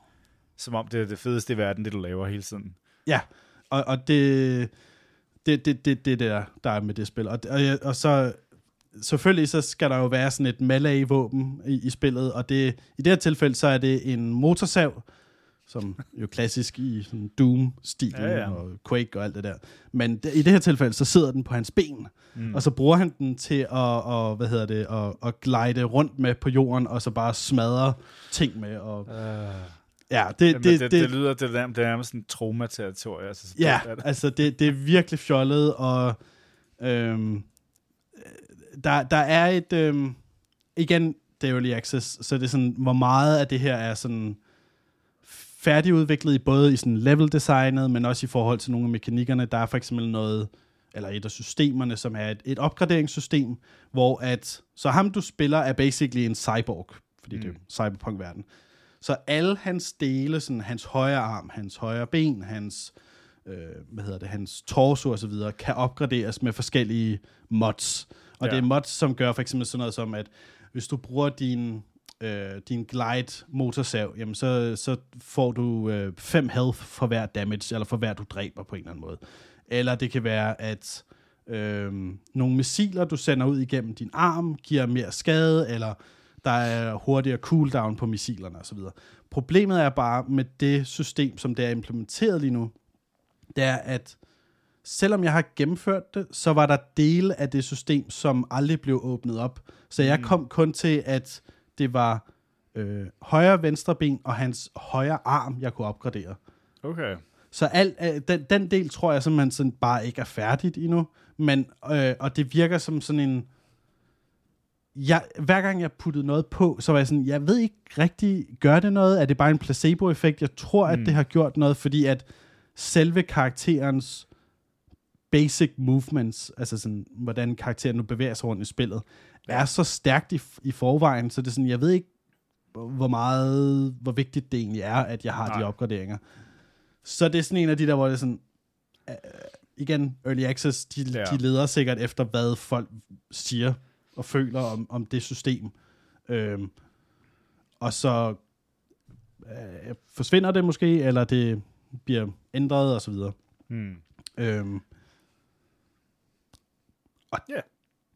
som om det er det fedeste i verden, det du laver hele tiden. Ja, og, og det, det, det, det, det der, der er med det spil. Og, og, og så selvfølgelig så skal der jo være sådan et melee-våben i, i spillet, og det, i det her tilfælde, så er det en motorsav, som jo klassisk i sådan Doom-stilen ja, ja. og Quake og alt det der. Men det, i det her tilfælde, så sidder den på hans ben, mm. og så bruger han den til at, og, hvad hedder det, at, at glide rundt med på jorden, og så bare smadre ting med. Og, uh. Ja, det, det, det, det, det, lyder, det det er nærmest en traumaterritorium. Altså, ja, det det. altså det, det er virkelig fjollet, og øhm, der, der er et, øhm, igen, det er early access, så det er sådan, hvor meget af det her er sådan færdigudviklet i både i sådan level designet, men også i forhold til nogle af mekanikkerne. Der er for eksempel noget, eller et af systemerne, som er et, et opgraderingssystem, hvor at, så ham du spiller er basically en cyborg, fordi mm. det er cyberpunk-verden. Så alle hans dele, sådan hans højre arm, hans højre ben, hans, øh, hvad hedder det, hans torso og så videre, kan opgraderes med forskellige mods. Og ja. det er mods, som gør for eksempel sådan noget som, at hvis du bruger din, øh, din glide motorsav, jamen så, så får du 5 øh, health for hver damage, eller for hver du dræber på en eller anden måde. Eller det kan være, at øh, nogle missiler, du sender ud igennem din arm, giver mere skade, eller der er hurtigere cooldown på missilerne osv. Problemet er bare med det system, som det er implementeret lige nu, det er, at selvom jeg har gennemført det, så var der dele af det system, som aldrig blev åbnet op. Så jeg mm. kom kun til, at det var øh, højre venstre ben og hans højre arm, jeg kunne opgradere. Okay. Så al, øh, den, den del tror jeg simpelthen sådan bare ikke er færdigt endnu. Men, øh, og det virker som sådan en... Jeg, hver gang jeg puttede noget på, så var jeg sådan, jeg ved ikke rigtig, gør det noget? Er det bare en placebo-effekt? Jeg tror, mm. at det har gjort noget, fordi at selve karakterens basic movements, altså sådan, hvordan karakteren nu bevæger sig rundt i spillet. Er så stærkt i, i forvejen, så det er sådan, jeg ved ikke, hvor meget, hvor vigtigt det egentlig er, at jeg har Nej. de opgraderinger. Så det er sådan en af de der, hvor det er sådan, uh, igen, Early Access, de, ja. de leder sikkert efter, hvad folk siger og føler om, om det system. Øhm, og så uh, forsvinder det måske, eller det bliver ændret, og så videre. Hmm. Øhm, og, yeah.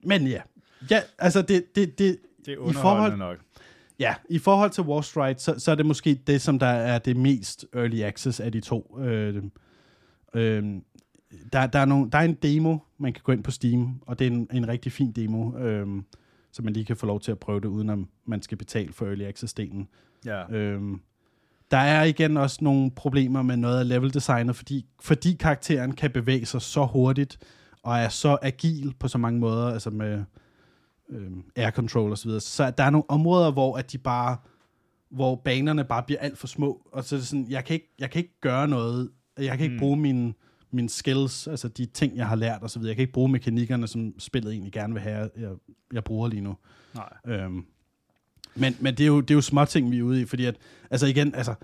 Men ja, ja altså det, det, det, det er i forhold, nok. Ja, i forhold til War Stride, så, så er det måske det, som der er det mest early access af de to. Øh, øh, der, der, er nogle, der er en demo, man kan gå ind på Steam, og det er en, en rigtig fin demo, øh, så man lige kan få lov til at prøve det, uden at man skal betale for early access-delen. Ja. Øh, der er igen også nogle problemer med noget af level designet, fordi, fordi karakteren kan bevæge sig så hurtigt, og er så agil på så mange måder, altså med øh, air control og så videre. Så der er nogle områder, hvor at de bare, hvor banerne bare bliver alt for små, og så er det sådan, jeg kan ikke, jeg kan ikke gøre noget, jeg kan ikke mm. bruge mine, mine skills, altså de ting, jeg har lært og så videre. Jeg kan ikke bruge mekanikkerne, som spillet egentlig gerne vil have, jeg, jeg bruger lige nu. Nej. Øhm, men, men det er jo, det er jo små ting, vi er ude i, fordi at, altså igen, altså,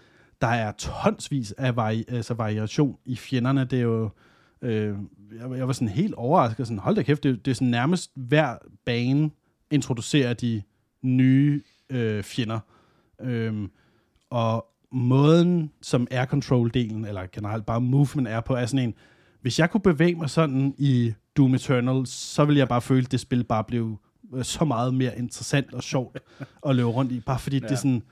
der er tonsvis af vari, altså variation i fjenderne, det er jo, øh, jeg, jeg var sådan helt overrasket, sådan, hold da kæft, det, det er sådan nærmest hver bane introducerer de nye øh, fjender. Øhm, og måden, som air control-delen, eller generelt bare movement er på, er sådan en, hvis jeg kunne bevæge mig sådan i Doom Eternal, så ville jeg bare føle, at det spil bare blev øh, så meget mere interessant og sjovt at løbe rundt i, bare fordi. Ja. det er sådan,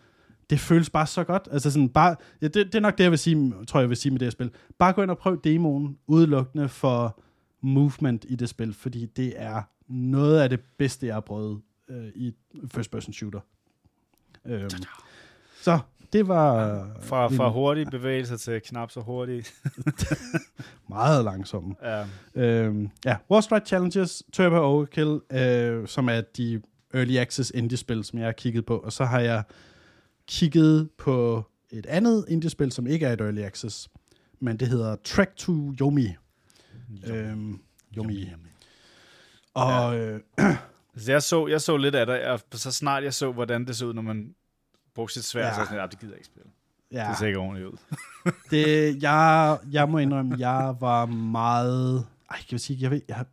det føles bare så godt. Altså sådan bare, ja, det, det er nok det, jeg vil sige, tror jeg, vil sige med det her spil. Bare gå ind og prøv demoen udelukkende for movement i det spil, fordi det er noget af det bedste, jeg har prøvet øh, i first person shooter. Øhm, så det var Fra, fra hurtige bevægelser til knap så hurtige. meget langsomme. Ja. Øhm, ja, Wall Street Challenges, Turbo Overkill, øh, som er de Early Access indie-spil, som jeg har kigget på. Og så har jeg kigget på et andet indie-spil, som ikke er et Early Access, men det hedder Trek to Yomi. Øhm, Yomi. Og øh, Så jeg så, jeg så lidt af det, og så snart jeg så, hvordan det så ud, når man brugte sit svær, Ja. ja. så sådan, "Ah, det gider jeg ikke spille. ja, Det ser ikke ordentligt ud. det, jeg, jeg må indrømme, jeg var meget... Ej, kan jeg sige, jeg, ved, jeg,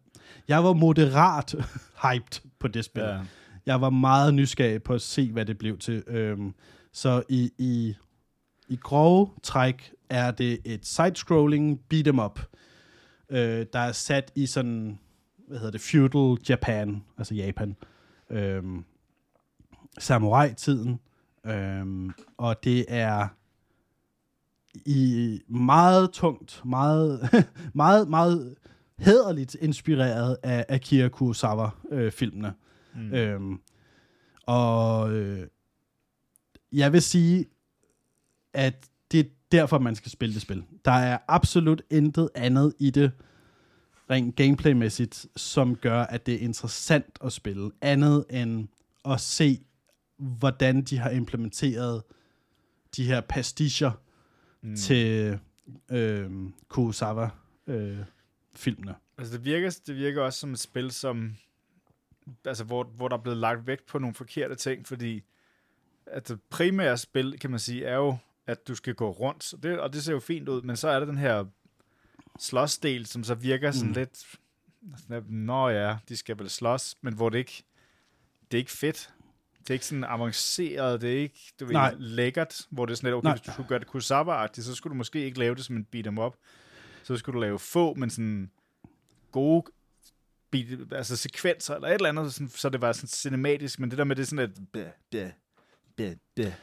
jeg var moderat hyped på det spil. Ja. Jeg var meget nysgerrig på at se, hvad det blev til. Øhm, så i, i, i grove træk er det et side-scrolling beat 'em up, øh, der er sat i sådan, hvad hedder det, feudal Japan, altså Japan. Øhm, Samurai-tiden. Øhm, og det er i meget tungt, meget, meget, meget hæderligt inspireret af Akira Kurosawa-filmene. Mm. Øhm, og øh, jeg vil sige, at det er derfor, man skal spille det spil. Der er absolut intet andet i det, rent gameplaymæssigt, som gør, at det er interessant at spille. Andet end at se, hvordan de har implementeret de her pasticher mm. til øh, Kurosawa-filmene. Altså det virker, det virker også som et spil, som, altså hvor, hvor der er blevet lagt vægt på nogle forkerte ting, fordi at det primære spil, kan man sige, er jo, at du skal gå rundt, og det, og det ser jo fint ud, men så er der den her slåsdel, som så virker sådan Mm. lidt, sådan, nå ja, de skal vel slås, men hvor det ikke, det er ikke fedt. Det er ikke sådan avanceret, det er ikke du ved, Nej. lækkert, hvor det er sådan lidt, okay, Nej. hvis du skulle gøre det Kurosawa-agtigt, så skulle du måske ikke lave det som en beat 'em up. Så skulle du lave få, men sådan gode beat, altså sekvenser eller et eller andet, sådan, så det var sådan cinematisk, men det der med det sådan lidt, bæh, bæh, Det, Det,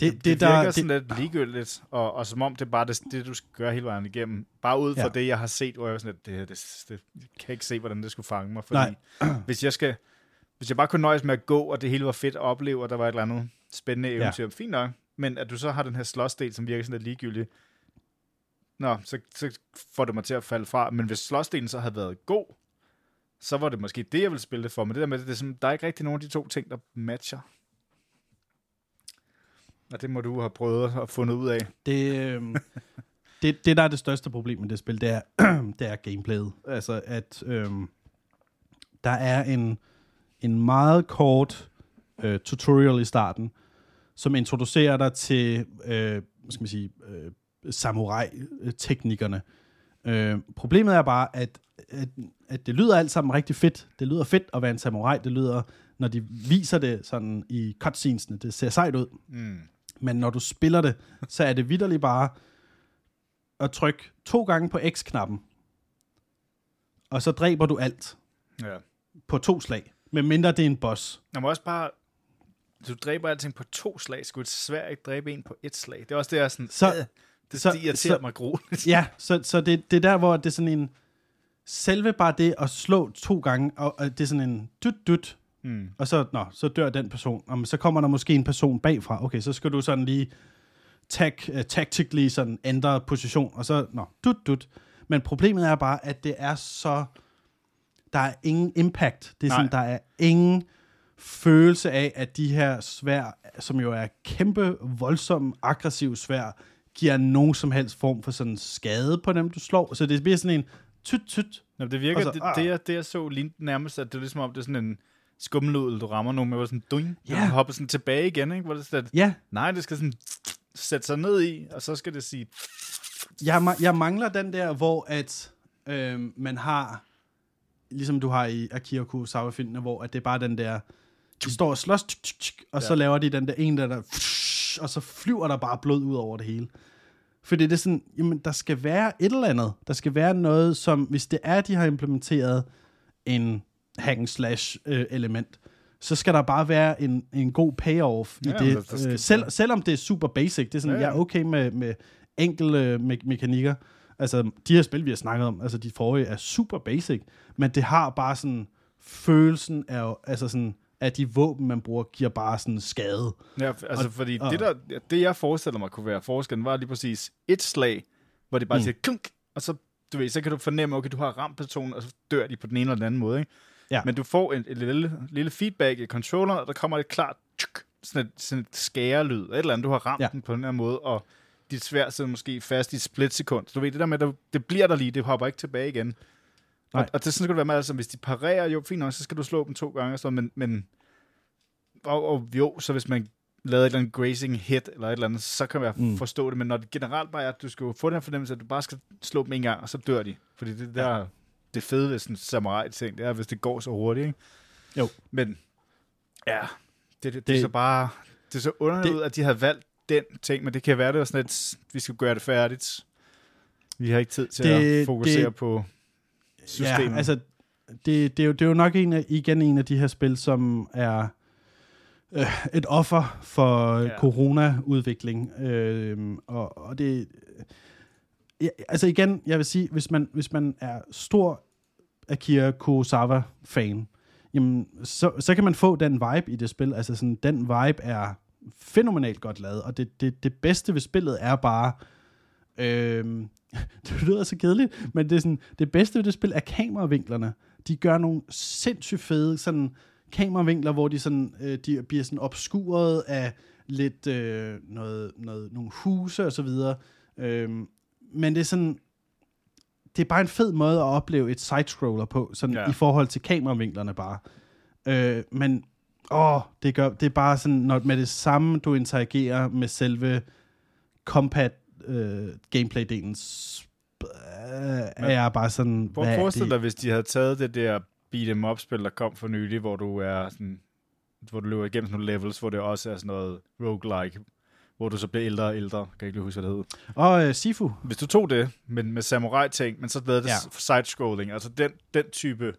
det, det der, virker det, sådan lidt ligegyldigt, og, og som om det er bare det, det, du skal gøre hele vejen igennem. Bare ud fra Ja. det, jeg har set, hvor jeg var sådan lidt, det, det, det, jeg kan ikke se, hvordan det skulle fange mig, fordi Nej. hvis jeg skal, hvis jeg bare kunne nøjes med at gå, og det hele var fedt at opleve, og der var et eller andet spændende eventyr, ja. fint nok, men at du så har den her slåsdel, som virker sådan lidt ligegyldig, Nå, så, så får det mig til at falde fra. Men hvis slåsdelen så havde været god, så var det måske det, jeg ville spille det for. Men det der med, det er sådan, der er ikke rigtig nogen af de to ting, der matcher. Og det må du have prøvet at fundet ud af. det, øhm, det, det, der er det største problem med det spil, det er, det er gameplayet. Altså, at øhm, der er en, en meget kort øh, tutorial i starten, som introducerer dig til, øh, skal man sige, øh, samurai-teknikkerne. Øh, problemet er bare, at, at, at det lyder alt sammen rigtig fedt. Det lyder fedt at være en samurai. Det lyder, når de viser det sådan i cutscenesene, det ser sejt ud. Mm. Men når du spiller det, så er det vidderligt bare at trykke to gange på X-knappen, og så dræber du alt Ja. på to slag, medmindre det er en boss. Jeg må også bare... Du dræber alting på to slag. Skulle et svær ikke dræbe en på et slag? Det er også det, jeg er sådan... Så- øh, det så- så, irriterer så- mig grueligt. Ja, så, så det, det er der, hvor det er sådan en... Selve bare det at slå to gange, og, og det er sådan en dut-dut, Mm. og så, nå, så dør den person. Og så kommer der måske en person bagfra. Okay, så skal du sådan lige tag, uh, tactically sådan ændre position, og så, nå, dut, dut. Men problemet er bare, at det er så... Der er ingen impact. Det er sådan, der er ingen følelse af, at de her svær, som jo er kæmpe, voldsomme, aggressive svær, giver nogen som helst form for sådan skade på dem, du slår. Så det bliver sådan en tyt, tyt. Nå, det virker, så- det, ah. det, jeg, det jeg så lignede nærmest, at det er ligesom om, det er sådan en skummeludel, du rammer nogen med, hvor sådan, duing, Ja. yeah. hopper sådan tilbage igen, ikke? Hvor det sådan, Ja, nej, det skal sådan sætte sig ned i, og så skal det sige, jeg, jeg mangler den der, hvor at øh, man har, ligesom du har i Akira Kurosawa-filmene, hvor at det er bare den der, de står og slås, og så Ja. laver de den der en der, der og så flyver der bare blod ud over det hele. Fordi det er sådan, jamen der skal være et eller andet. Der skal være noget, som, hvis det er, de har implementeret en hack and slash øh, element, så skal der bare være en, en god payoff i Ja, det. skal- øh, selv, selvom det er super basic, det er sådan, Ja, ja, jeg er okay med, med enkelte øh, me- mekanikker. Altså, de her spil, vi har snakket om, altså de forrige, er super basic, men det har bare sådan, følelsen af, altså sådan, at de våben, man bruger, giver bare sådan skade. Ja, altså Og- fordi og- det, der, det, jeg forestiller mig kunne være forskellen, var lige præcis et slag, hvor det bare mm. siger klunk, og så, du ved, så kan du fornemme, okay, du har ramt personen, og så dør de på den ene eller den anden måde, ikke? Ja. Men du får en, en lille, lille feedback i controlleren, og der kommer et klart tjuk, sådan et, sådan et skærelyd, et eller andet, du har ramt Ja. den på den her måde, og dit svær sidder måske fast i et splitsekund. Så du ved, det der med, at det bliver der lige, det hopper ikke tilbage igen. Og, Nej. og det sådan skal det være med, altså hvis de parerer, jo fint nok, så skal du slå dem to gange, og sådan, men, men og, og jo, så hvis man lavede et eller andet grazing hit, eller et eller andet, så kan jeg Mm. forstå det, men når det generelt bare er, at du skal få den her fornemmelse, at du bare skal slå dem en gang, og så dør de. Fordi det der, ja. Det fede ved sådan samurai-ting, det er, hvis det går så hurtigt, ikke? Jo. Men, ja, det, det, det, Det- er så bare, det er så underligt Det- ud, at de havde valgt den ting, men det kan være, det var sådan et, vi skal gøre det færdigt. Vi har ikke tid til det, at fokusere det- på systemet. Ja, altså, det, det, er jo, det er jo nok en af, igen en af de her spil, som er øh, et offer for. Ja. corona-udvikling. Øh, og, og det... Ja, altså igen, jeg vil sige, hvis man, hvis man er stor Akira Kurosawa-fan, jamen, så, så kan man få den vibe i det spil. Altså sådan, den vibe er fænomenalt godt lavet, og det, det, det bedste ved spillet er bare... Øh, det lyder så kedeligt, men det, er sådan, det bedste ved det spil er kameravinklerne. De gør nogle sindssygt fede sådan, kameravinkler, hvor de, sådan, øh, de bliver sådan obskuret af lidt øh, noget, noget, nogle huse og så videre. Øh, men det er sådan, det er bare en fed måde at opleve et sidescroller på, sådan Ja. i forhold til kameravinklerne bare. Øh, men åh, det, gør, det er bare sådan, når med det samme, du interagerer med selve combat øh, gameplay-delen, øh, er jeg bare sådan, Prøv hvad det? dig, hvis de havde taget det der beat em up spil, der kom for nylig, hvor du er sådan, hvor du løber igennem sådan nogle levels, hvor det også er sådan noget roguelike, hvor du så bliver ældre og ældre. Kan jeg ikke lige huske, hvad det hed. Og øh, Sifu, Hvis du tog det, men med samurai-ting, men så lavede det Ja. side-scrolling, altså den, den type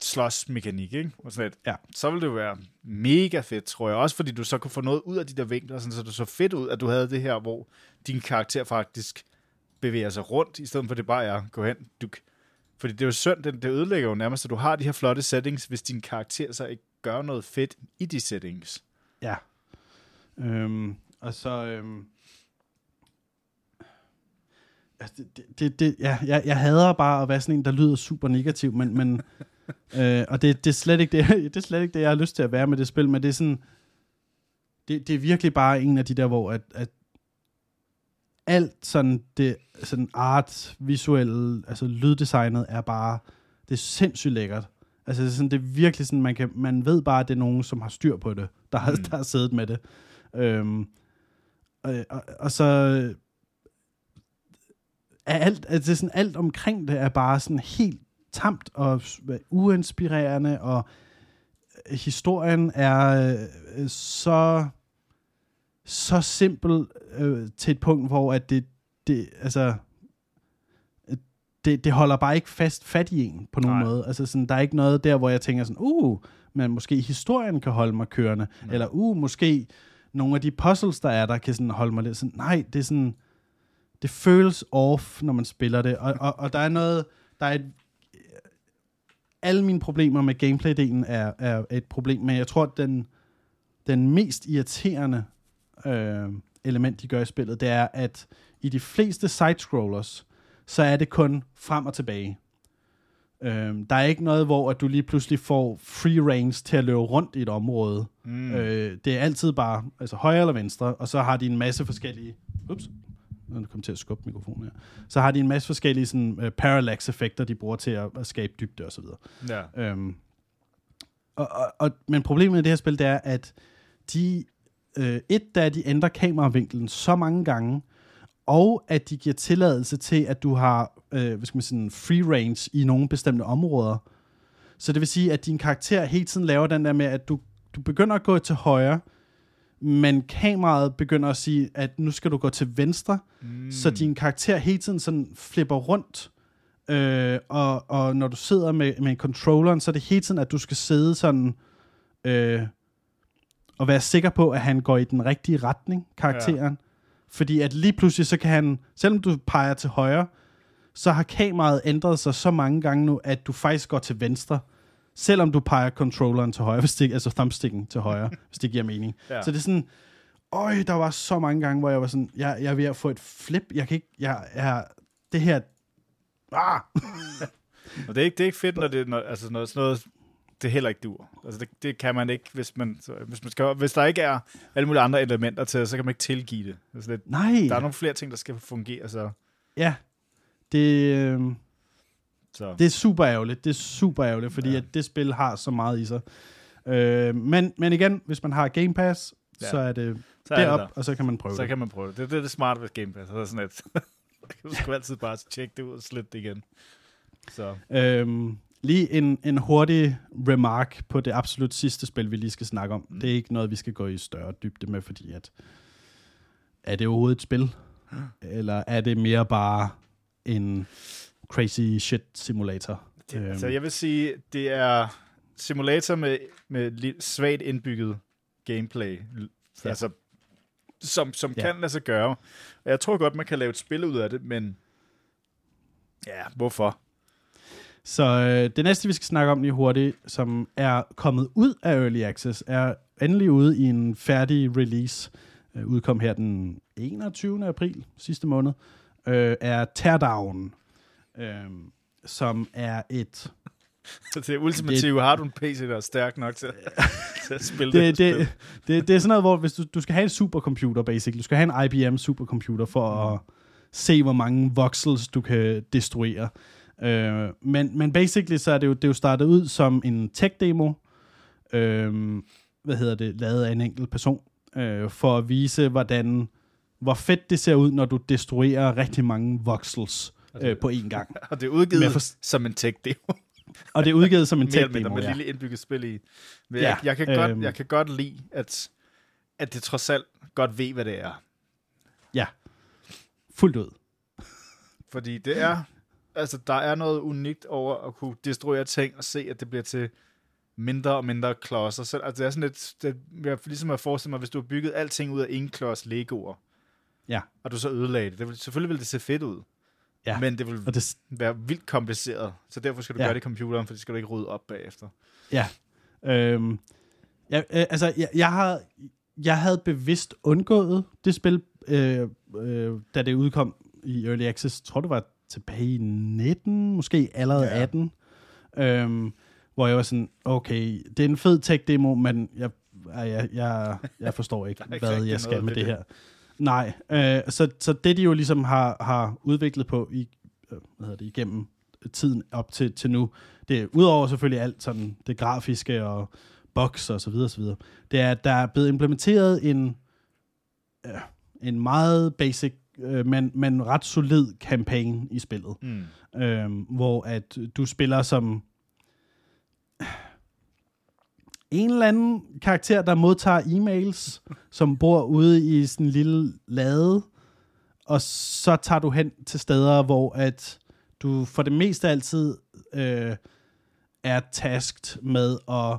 slås-mekanik, ikke? Og sådan et, Ja. Så ville det jo være mega fedt, tror jeg. Også fordi du så kunne få noget ud af de der vinkler, sådan, så det så fedt ud, at du havde det her, hvor din karakter faktisk bevæger sig rundt, i stedet for at det bare er, gå hen, du, fordi det er jo synd, det, det ødelægger jo nærmest, at du har de her flotte settings, hvis din karakter så ikke gør noget fedt i de settings. Ja. Øhm, og så... Øhm, altså, det, det, det, ja, jeg, jeg hader bare at være sådan en, der lyder super negativ, men, men øh, og det, det, er slet ikke det, det er slet ikke det, jeg har lyst til at være med det spil, men det er sådan, det, det er virkelig bare en af de der, hvor at, at alt sådan det sådan art, visuelle, altså lyddesignet er bare, det er sindssygt lækkert. Altså det er, sådan, det er virkelig sådan, man, kan, man ved bare, at det er nogen, som har styr på det, der har. Mm. der har siddet med det. Øhm, og, og, og så er alt, altså det sådan, alt omkring det er bare sådan helt tamt og uinspirerende, og historien er øh, så så simpel øh, til et punkt, hvor at det, det altså det, det holder bare ikke fast fat i en på nogen Nej. måde. Altså sådan, der er ikke noget der, hvor jeg tænker sådan, uh, men måske historien kan holde mig kørende, Nej. eller uh, måske nogle af de puzzles, der er der, kan sådan holde mig lidt sådan, nej, det er sådan, det føles off, når man spiller det, og, og, og der er noget, der er et, alle mine problemer med gameplay-delen er, er et problem, men jeg tror, at den, den mest irriterende øh, element, de gør i spillet, det er, at i de fleste side-scrollers, så er det kun frem og tilbage. Øh, der er ikke noget, hvor at du lige pludselig får free range til at løbe rundt i et område. Mm. Øh, det er altid bare altså højre eller venstre, og så har de en masse forskellige... Ups, nu kommet til at skubbe mikrofonen her. Så har de en masse forskellige sådan, uh, parallax-effekter, de bruger til at, at skabe dybde og så videre. ja. Øhm, og, og, og, men problemet med det her spil, det er, at de, øh, et, der er, de ændrer kameravinklen så mange gange, og at de giver tilladelse til, at du har øh, hvad skal man sige, free range i nogle bestemte områder. Så det vil sige, at din karakter hele tiden laver den der med, at du, du begynder at gå til højre, men kameraet begynder at sige, at nu skal du gå til venstre, Mm. så din karakter hele tiden sådan flipper rundt Øh, og, og når du sidder med, med controlleren, så er det hele tiden, at du skal sidde sådan... Øh, og være sikker på, at han går i den rigtige retning, karakteren. Fordi at lige pludselig, så kan han, selvom du peger til højre, så har kameraet ændret sig så mange gange nu, at du faktisk går til venstre, selvom du peger controlleren til højre, hvis det, altså thumbsticken til højre, hvis det giver mening. Ja. Så det er sådan, øj, der var så mange gange, hvor jeg var sådan, jeg, jeg er ved at få et flip, jeg kan ikke, jeg, jeg det her, ah! og det er ikke, det er ikke fedt, når det når, altså når sådan noget, det heller ikke dur. Altså det, det kan man ikke, hvis man, så, hvis, man skal, hvis der ikke er alle mulige andre elementer til, så kan man ikke tilgive det. Altså det Nej. Der er nogle flere ting, der skal fungere, så... Ja, det, øh, så. det er super ærgerligt. Det er super ærgerligt, fordi ja. at det spil har så meget i sig. Øh, men, men igen, hvis man har Game Pass, ja. så er det så derop, der. og så kan man prøve så det. Så kan man prøve det. Det, det er det smarte ved Game Pass. Så er sådan et, du skal altid bare tjekke det ud og slette det igen. Så. Øhm, lige en, en hurtig remark på det absolut sidste spil, vi lige skal snakke om. Mm. Det er ikke noget, vi skal gå i større dybde med, fordi at er det overhovedet et spil? Eller er det mere bare en crazy shit simulator? Det, øhm. altså, jeg vil sige, det er simulator med, med svagt indbygget gameplay. Ja. Altså, som, som ja. kan lade sig gøre. Jeg tror godt, man kan lave et spil ud af det, men ja, hvorfor? Så øh, det næste, vi skal snakke om lige hurtigt, som er kommet ud af Early Access, er endelig ude i en færdig release. Øh, udkom her den 21. april sidste måned. Øh, er Teardown, øh, som er et... det er ultimativt. Har du en PC, der er stærk nok til, til at spille det? Det, det, det, det er sådan noget, hvor hvis du, du skal have en supercomputer, basically. Du skal have en IBM supercomputer for mm. at se, hvor mange voxels du kan destruere. Øh, men, men basically så er det jo, det er jo startet ud som en tech-demo, øh, hvad hedder det, lavet af en enkelt person, øh, for at vise, hvordan, hvor fedt det ser ud, når du destruerer rigtig mange voxels øh, på én gang. Og det er udgivet for, som en tech-demo. og det er udgivet som en tech-demo, Med et ja. lille indbygget spil i. Men ja, jeg, jeg, kan øh, godt, jeg kan godt lide, at, at det trods alt godt ved, hvad det er. Ja, fuldt ud. Fordi det er altså, der er noget unikt over at kunne destruere ting og se, at det bliver til mindre og mindre klodser. Så, altså, det er sådan lidt, det er ligesom at forestille mig, hvis du har bygget alting ud af en klods Legoer, ja. og du så ødelagde det. det vil, selvfølgelig vil det se fedt ud, ja. men det vil og det... være vildt kompliceret. Så derfor skal du ja. gøre det i computeren, for det skal du ikke rydde op bagefter. Ja. Øhm, ja øh, altså, jeg, jeg, har, jeg havde bevidst undgået det spil, øh, øh, da det udkom i Early Access. Jeg tror, det var tilbage i 19, måske allerede ja. 18, øhm, hvor jeg var sådan, okay, det er en fed tech-demo, men jeg, jeg, jeg, jeg forstår ikke, ikke hvad jeg skal med det, det her. Nej, øh, så, så det de jo ligesom har, har udviklet på i, øh, hvad hedder det, igennem tiden op til, til nu, det er udover selvfølgelig alt sådan det grafiske og box og så videre, så videre, det er, at der er blevet implementeret en, øh, en meget basic øh, men, men ret solid kampagne i spillet. Mm. Øh, hvor at du spiller som en eller anden karakter, der modtager e-mails, som bor ude i sådan en lille lade, og så tager du hen til steder, hvor at du for det meste altid øh, er tasket med at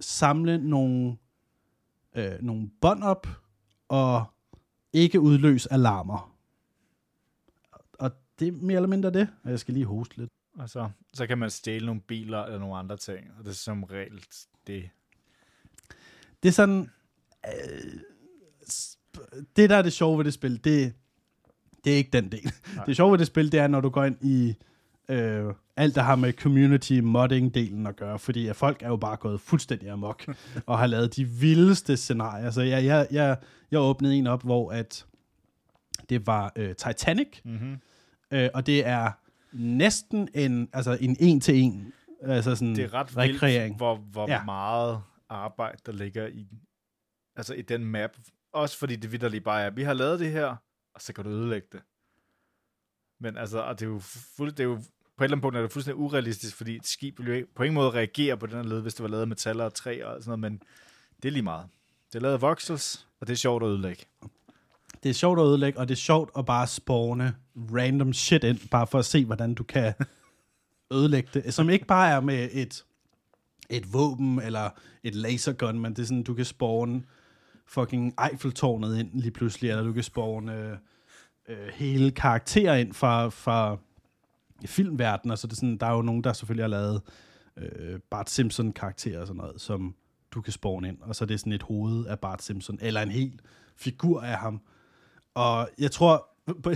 samle nogle, øh, nogle bånd op, og ikke udløse alarmer. Og det er mere eller mindre det, og jeg skal lige hoste lidt. Og så, så kan man stjæle nogle biler eller nogle andre ting, og det er som regel det. Det er sådan... Øh, det, der er det sjove ved det spil, det, det er ikke den del. Nej. Det sjove ved det spil, det er, når du går ind i øh, alt, der har med community modding-delen at gøre, fordi at folk er jo bare gået fuldstændig amok, og har lavet de vildeste scenarier. Så jeg, jeg, jeg, jeg åbnede en op, hvor at det var øh, Titanic, mm-hmm. øh, og det er næsten en, altså en en-til-en altså sådan det er ret rekreering. Vildt, hvor, hvor ja. meget arbejde, der ligger i, altså i den map. Også fordi det vidderligt bare er, vi har lavet det her, og så kan du ødelægge det. Men altså, og det er jo, fuld, det er jo på et eller andet punkt er det fuldstændig urealistisk, fordi et skib ville jo på ingen måde reagere på den her led, hvis det var lavet af metaller og træ og sådan noget, men det er lige meget. Det er lavet af voxels, og det er sjovt at ødelægge. Det er sjovt at ødelægge, og det er sjovt at bare spawne random shit ind, bare for at se, hvordan du kan ødelægge det. Som ikke bare er med et, et våben eller et lasergun, men det er sådan, du kan spawne fucking Eiffeltårnet ind lige pludselig, eller du kan spawne øh, øh, hele karakterer ind fra, fra filmverdenen. Altså det er sådan, der er jo nogen, der selvfølgelig har lavet øh, Bart Simpson-karakterer og sådan noget, som du kan spawne ind, og så er det sådan et hoved af Bart Simpson, eller en hel figur af ham. Og jeg tror, på,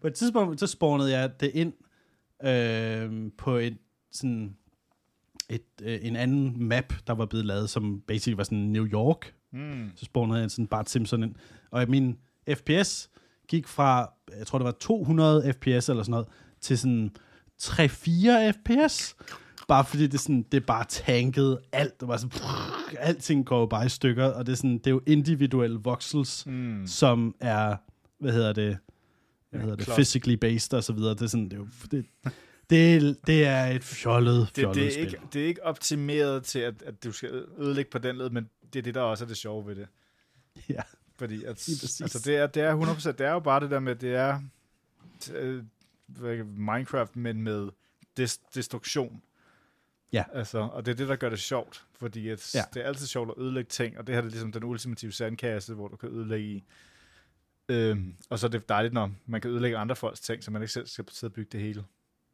på et tidspunkt, så spawnede jeg det ind øh, på et sådan et, øh, en anden map, der var blevet lavet, som basically var sådan New York. Mm. Så spawnede jeg sådan Bart Simpson ind. Og min FPS gik fra, jeg tror det var 200 FPS eller sådan noget, til sådan 3-4 FPS. Bare fordi det, sådan, det er bare tanket alt. Det var sådan, prrr, alting går jo bare i stykker, og det er, sådan, det er jo individuelle voxels, Mm. som er, hvad hedder det, hvad Ja, hedder det, klart. physically based og så videre. Det er sådan, det er jo, det, det, er, det er et fjollet, Det, fjollet det, er spil. ikke, det er ikke optimeret til, at, at du skal ødelægge på den led, men det er det, der også er det sjove ved det. Ja. Fordi at, altså det, er, det er 100%, det er jo bare det der med, det er øh, Minecraft, men med des, destruktion. Ja. Altså, og det er det, der gør det sjovt, fordi at Ja. det er altid sjovt at ødelægge ting, og det her er ligesom den ultimative sandkasse, hvor du kan ødelægge i. Øhm, og så er det dejligt, når man kan ødelægge andre folks ting, så man ikke selv skal sidde og bygge det hele.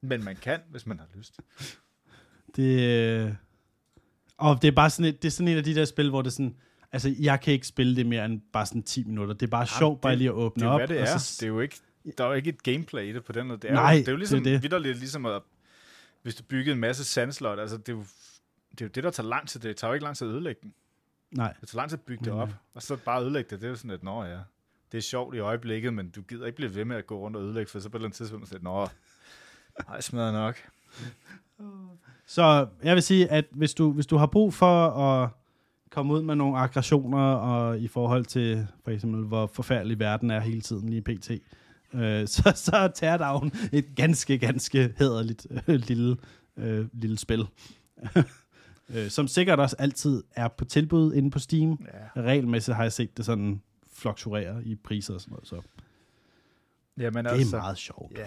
Men man kan, hvis man har lyst. Det, øh, og det er bare sådan et, det er sådan et af de der spil, hvor det er sådan, altså jeg kan ikke spille det mere end bare sådan 10 minutter. Det er bare sjovt det- bare lige at åbne Det er op. det og er. så- Det er jo ikke, der er jo ikke et gameplay i det på den måde. Det er Nej, jo, det er jo ligesom, det er det. ligesom at, hvis du byggede en masse sandslot, altså det er, jo, det er jo det, der tager lang tid. Det tager jo ikke lang tid at ødelægge den. Nej, Det tager lang tid at bygge det op, øh, og så bare ødelægge det. Det er jo sådan, at nå ja, det er sjovt i øjeblikket, men du gider ikke blive ved med at gå rundt og ødelægge, for så på et eller andet tidspunkt så nå, nej, smadrer nok. Så jeg vil sige, at hvis du, hvis du har brug for at komme ud med nogle aggressioner, og i forhold til for eksempel, hvor forfærdelig verden er hele tiden lige pt., øh, så, så er Teardown et ganske, ganske hederligt øh, lille, øh, lille spil. øh, som sikkert også altid er på tilbud inde på Steam. Ja. Regelmæssigt har jeg set det sådan fluktuere i priser og sådan noget, så Jamen, det er altså, meget sjovt. Ja.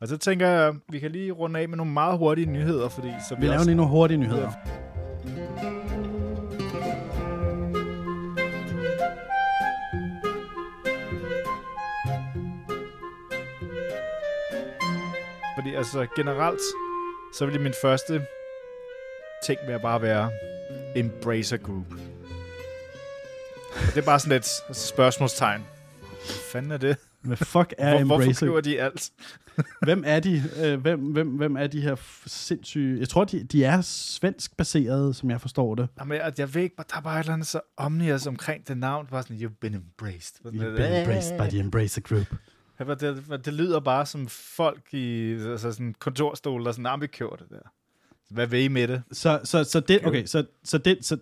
Og så tænker jeg, vi kan lige runde af med nogle meget hurtige nyheder, fordi så Vi laver lige nogle hurtige nyheder. Fordi altså generelt, så vil min første ting vil bare være Embracer Group. Og det er bare sådan et spørgsmålstegn. Hvad fanden er det? Hvad fuck er Hvor, hvorfor Embracer? køber de alt? Hvem er de? Øh, hvem, hvem, hvem er de her sindssyge... Jeg tror, de, de er svensk baseret, som jeg forstår det. Jamen, jeg, jeg ved ikke, der er bare et eller andet så omnious omkring det navn. Bare sådan, you've been embraced. You've been embraced by the Embracer Group. Det, det, det lyder bare som folk i altså sådan kontorstol, der sådan, nah, vi det der. Hvad vil I med det? Så, så, så det, okay, så, så det, så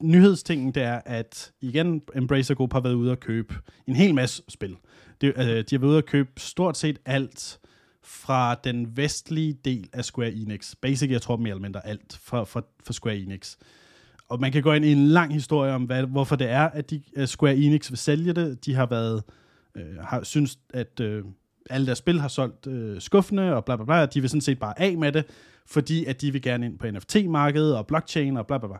nyhedstingen det er, at igen, Embracer Group har været ude og købe en hel masse spil. Det, øh, de har været ude og købe stort set alt fra den vestlige del af Square Enix. Basically, jeg tror mere eller mindre alt fra, fra, fra Square Enix. Og man kan gå ind i en lang historie om, hvad, hvorfor det er, at de, uh, Square Enix vil sælge det. De har været øh, har synes, at øh, alle deres spil har solgt øh, skuffende, og bla bla bla, og de vil sådan set bare af med det, fordi at de vil gerne ind på NFT-markedet og blockchain og bla bla bla.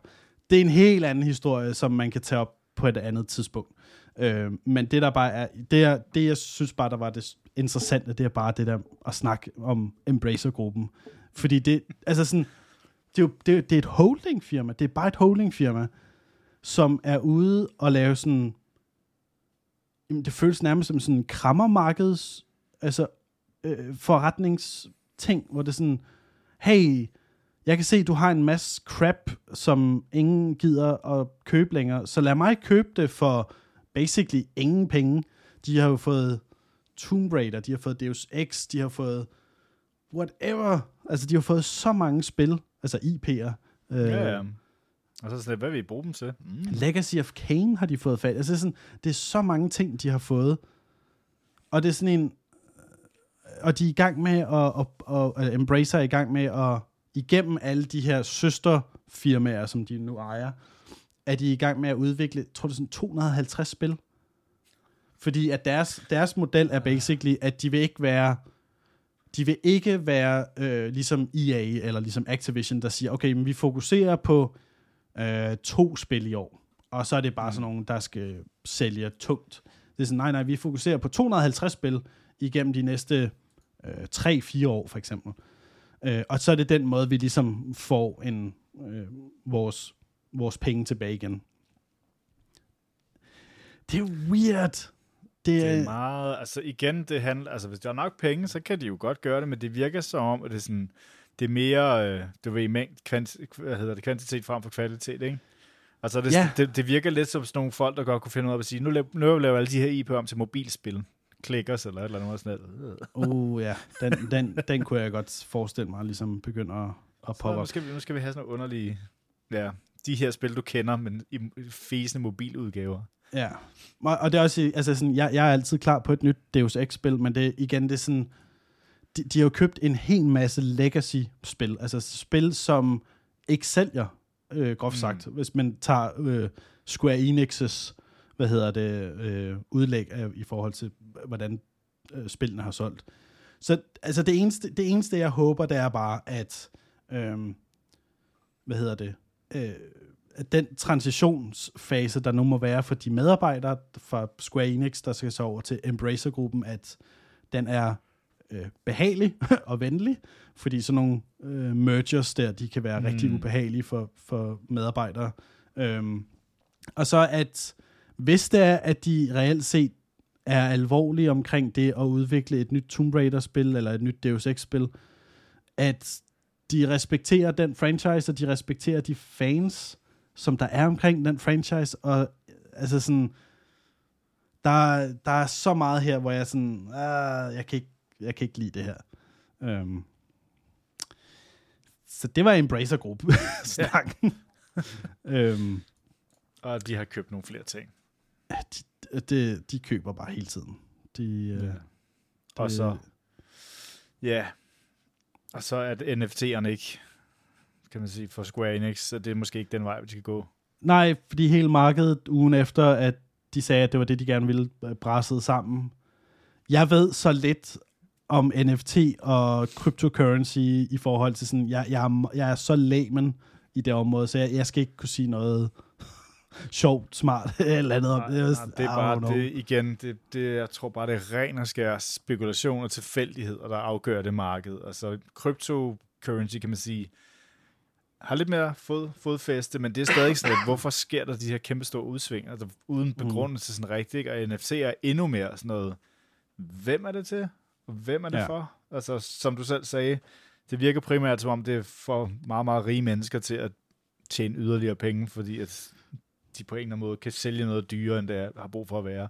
Det er en helt anden historie, som man kan tage op på et andet tidspunkt. Øh, men det der bare er, det, er, det jeg synes bare, der var det interessante, det er bare det der at snakke om Embracer-gruppen. Fordi det, altså sådan, det er jo det, er- det er et holdingfirma, det er bare et holdingfirma, som er ude og lave sådan, jamen det føles nærmest som sådan en krammermarkeds, altså øh, forretningsting, hvor det er sådan, hey, jeg kan se, du har en masse crap, som ingen gider at købe længere, så lad mig købe det for basically ingen penge. De har jo fået Tomb Raider, de har fået Deus Ex, de har fået whatever. Altså, de har fået så mange spil, altså IP'er. Øh, Ja, ja. Og så sådan, hvad vil I bruge dem til? Mm. Legacy of Kane har de fået fat. Altså, det er, sådan, det er så mange ting, de har fået. Og det er sådan en... Og de er i gang med at... Og, og, og Embracer er i gang med at... Igennem alle de her søsterfirmaer, som de nu ejer, er de i gang med at udvikle, tror det er sådan 250 spil. Fordi at deres, deres model er basically, at de vil ikke være de vil ikke være øh, ligesom EA eller ligesom Activision, der siger, okay, men vi fokuserer på øh, to spil i år, og så er det bare mm. sådan nogen, der skal sælge tungt. Det er sådan, nej, nej, vi fokuserer på 250 spil igennem de næste øh, 3-4 år, for eksempel. Øh, og så er det den måde, vi ligesom får en, øh, vores, vores penge tilbage igen. Det er weird. Det er, det er meget, altså igen, det handler, altså hvis der er nok penge, så kan de jo godt gøre det, men det virker som om, at det er sådan, det er mere, øh, du ved, mængd, kvant, hvad hedder det, kvantitet frem for kvalitet, ikke? Altså det, ja. det, det, virker lidt som sådan nogle folk, der godt kunne finde ud af at sige, nu laver, nu laver alle de her IP om til mobilspil. Clickers eller et eller andet sådan noget. Uh, ja. Den, den, den kunne jeg godt forestille mig, ligesom begynder at, at poppe op. Nu skal, vi, nu skal vi have sådan nogle underlige, ja, de her spil, du kender, men i fæsende mobiludgaver. Ja, og det er også, altså sådan, jeg, jeg er altid klar på et nyt Deus Ex-spil, men det igen, det er sådan, de, de har jo købt en hel masse legacy-spil, altså spil, som ikke sælger, øh, groft mm. sagt, mm. hvis man tager øh, Square Enix's, hvad hedder det, øh, udlæg af, i forhold til, hvordan øh, spillene har solgt. Så altså det eneste, det eneste, jeg håber, det er bare, at, øh, hvad hedder det, øh, den transitionsfase, der nu må være for de medarbejdere fra Square Enix, der skal så over til Embracer-gruppen, at den er øh, behagelig og venlig, fordi sådan nogle øh, mergers der, de kan være mm. rigtig ubehagelige for, for medarbejdere. Øhm, og så at hvis det er, at de reelt set er alvorlige omkring det at udvikle et nyt Tomb Raider-spil, eller et nyt Deus Ex-spil, at de respekterer den franchise, og de respekterer de fans, som der er omkring den franchise, og altså sådan, der, der er så meget her, hvor jeg sådan, ah, jeg kan ikke, jeg kan ikke lide det her. Um, så det var Embracer Group snakken. Ja. um, og de har købt nogle flere ting. De, de, de køber bare hele tiden. De, ja. uh, og så, ja, og så er NFT'erne ikke kan man sige, for Square Enix, så det er måske ikke den vej, vi skal gå. Nej, fordi hele markedet ugen efter, at de sagde, at det var det, de gerne ville øh, brasse sammen. Jeg ved så lidt om NFT og cryptocurrency i forhold til sådan, jeg, jeg, er, jeg er så layman i det område, så jeg, jeg skal ikke kunne sige noget sjovt, smart eller andet om det. Nej, det er bare det igen, det, det, jeg tror bare, det er ren og skær spekulation og tilfældigheder, der afgør det marked. Altså cryptocurrency, kan man sige, har lidt mere fod, fodfæste, men det er stadig sådan lidt, hvorfor sker der de her kæmpe store udsving, altså uden mm. begrundelse sådan rigtigt, og NFC er endnu mere sådan noget, hvem er det til, og hvem er det ja. for? Altså, som du selv sagde, det virker primært som om, det er for meget, meget rige mennesker til at tjene yderligere penge, fordi at de på en eller anden måde kan sælge noget dyrere, end det har brug for at være.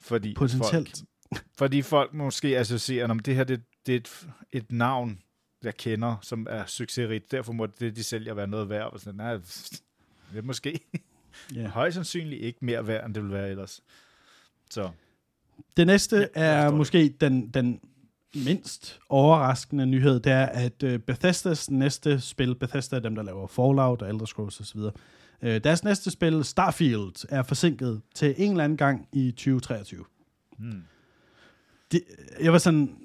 Fordi Potentielt. Folk, fordi folk måske associerer, om det her det, det er et, et navn, jeg kender, som er succesrigt. Derfor må det, de sælger, være noget værd. Og sådan, nej, det er måske yeah. højst sandsynligt ikke mere værd, end det vil være ellers. Så. Det næste ja, er måske den, den mindst overraskende nyhed, det er, at uh, Bethesdas næste spil, Bethesda er dem, der laver Fallout og Elder Scrolls osv., uh, deres næste spil, Starfield, er forsinket til en eller anden gang i 2023. Hmm. Det, jeg var sådan,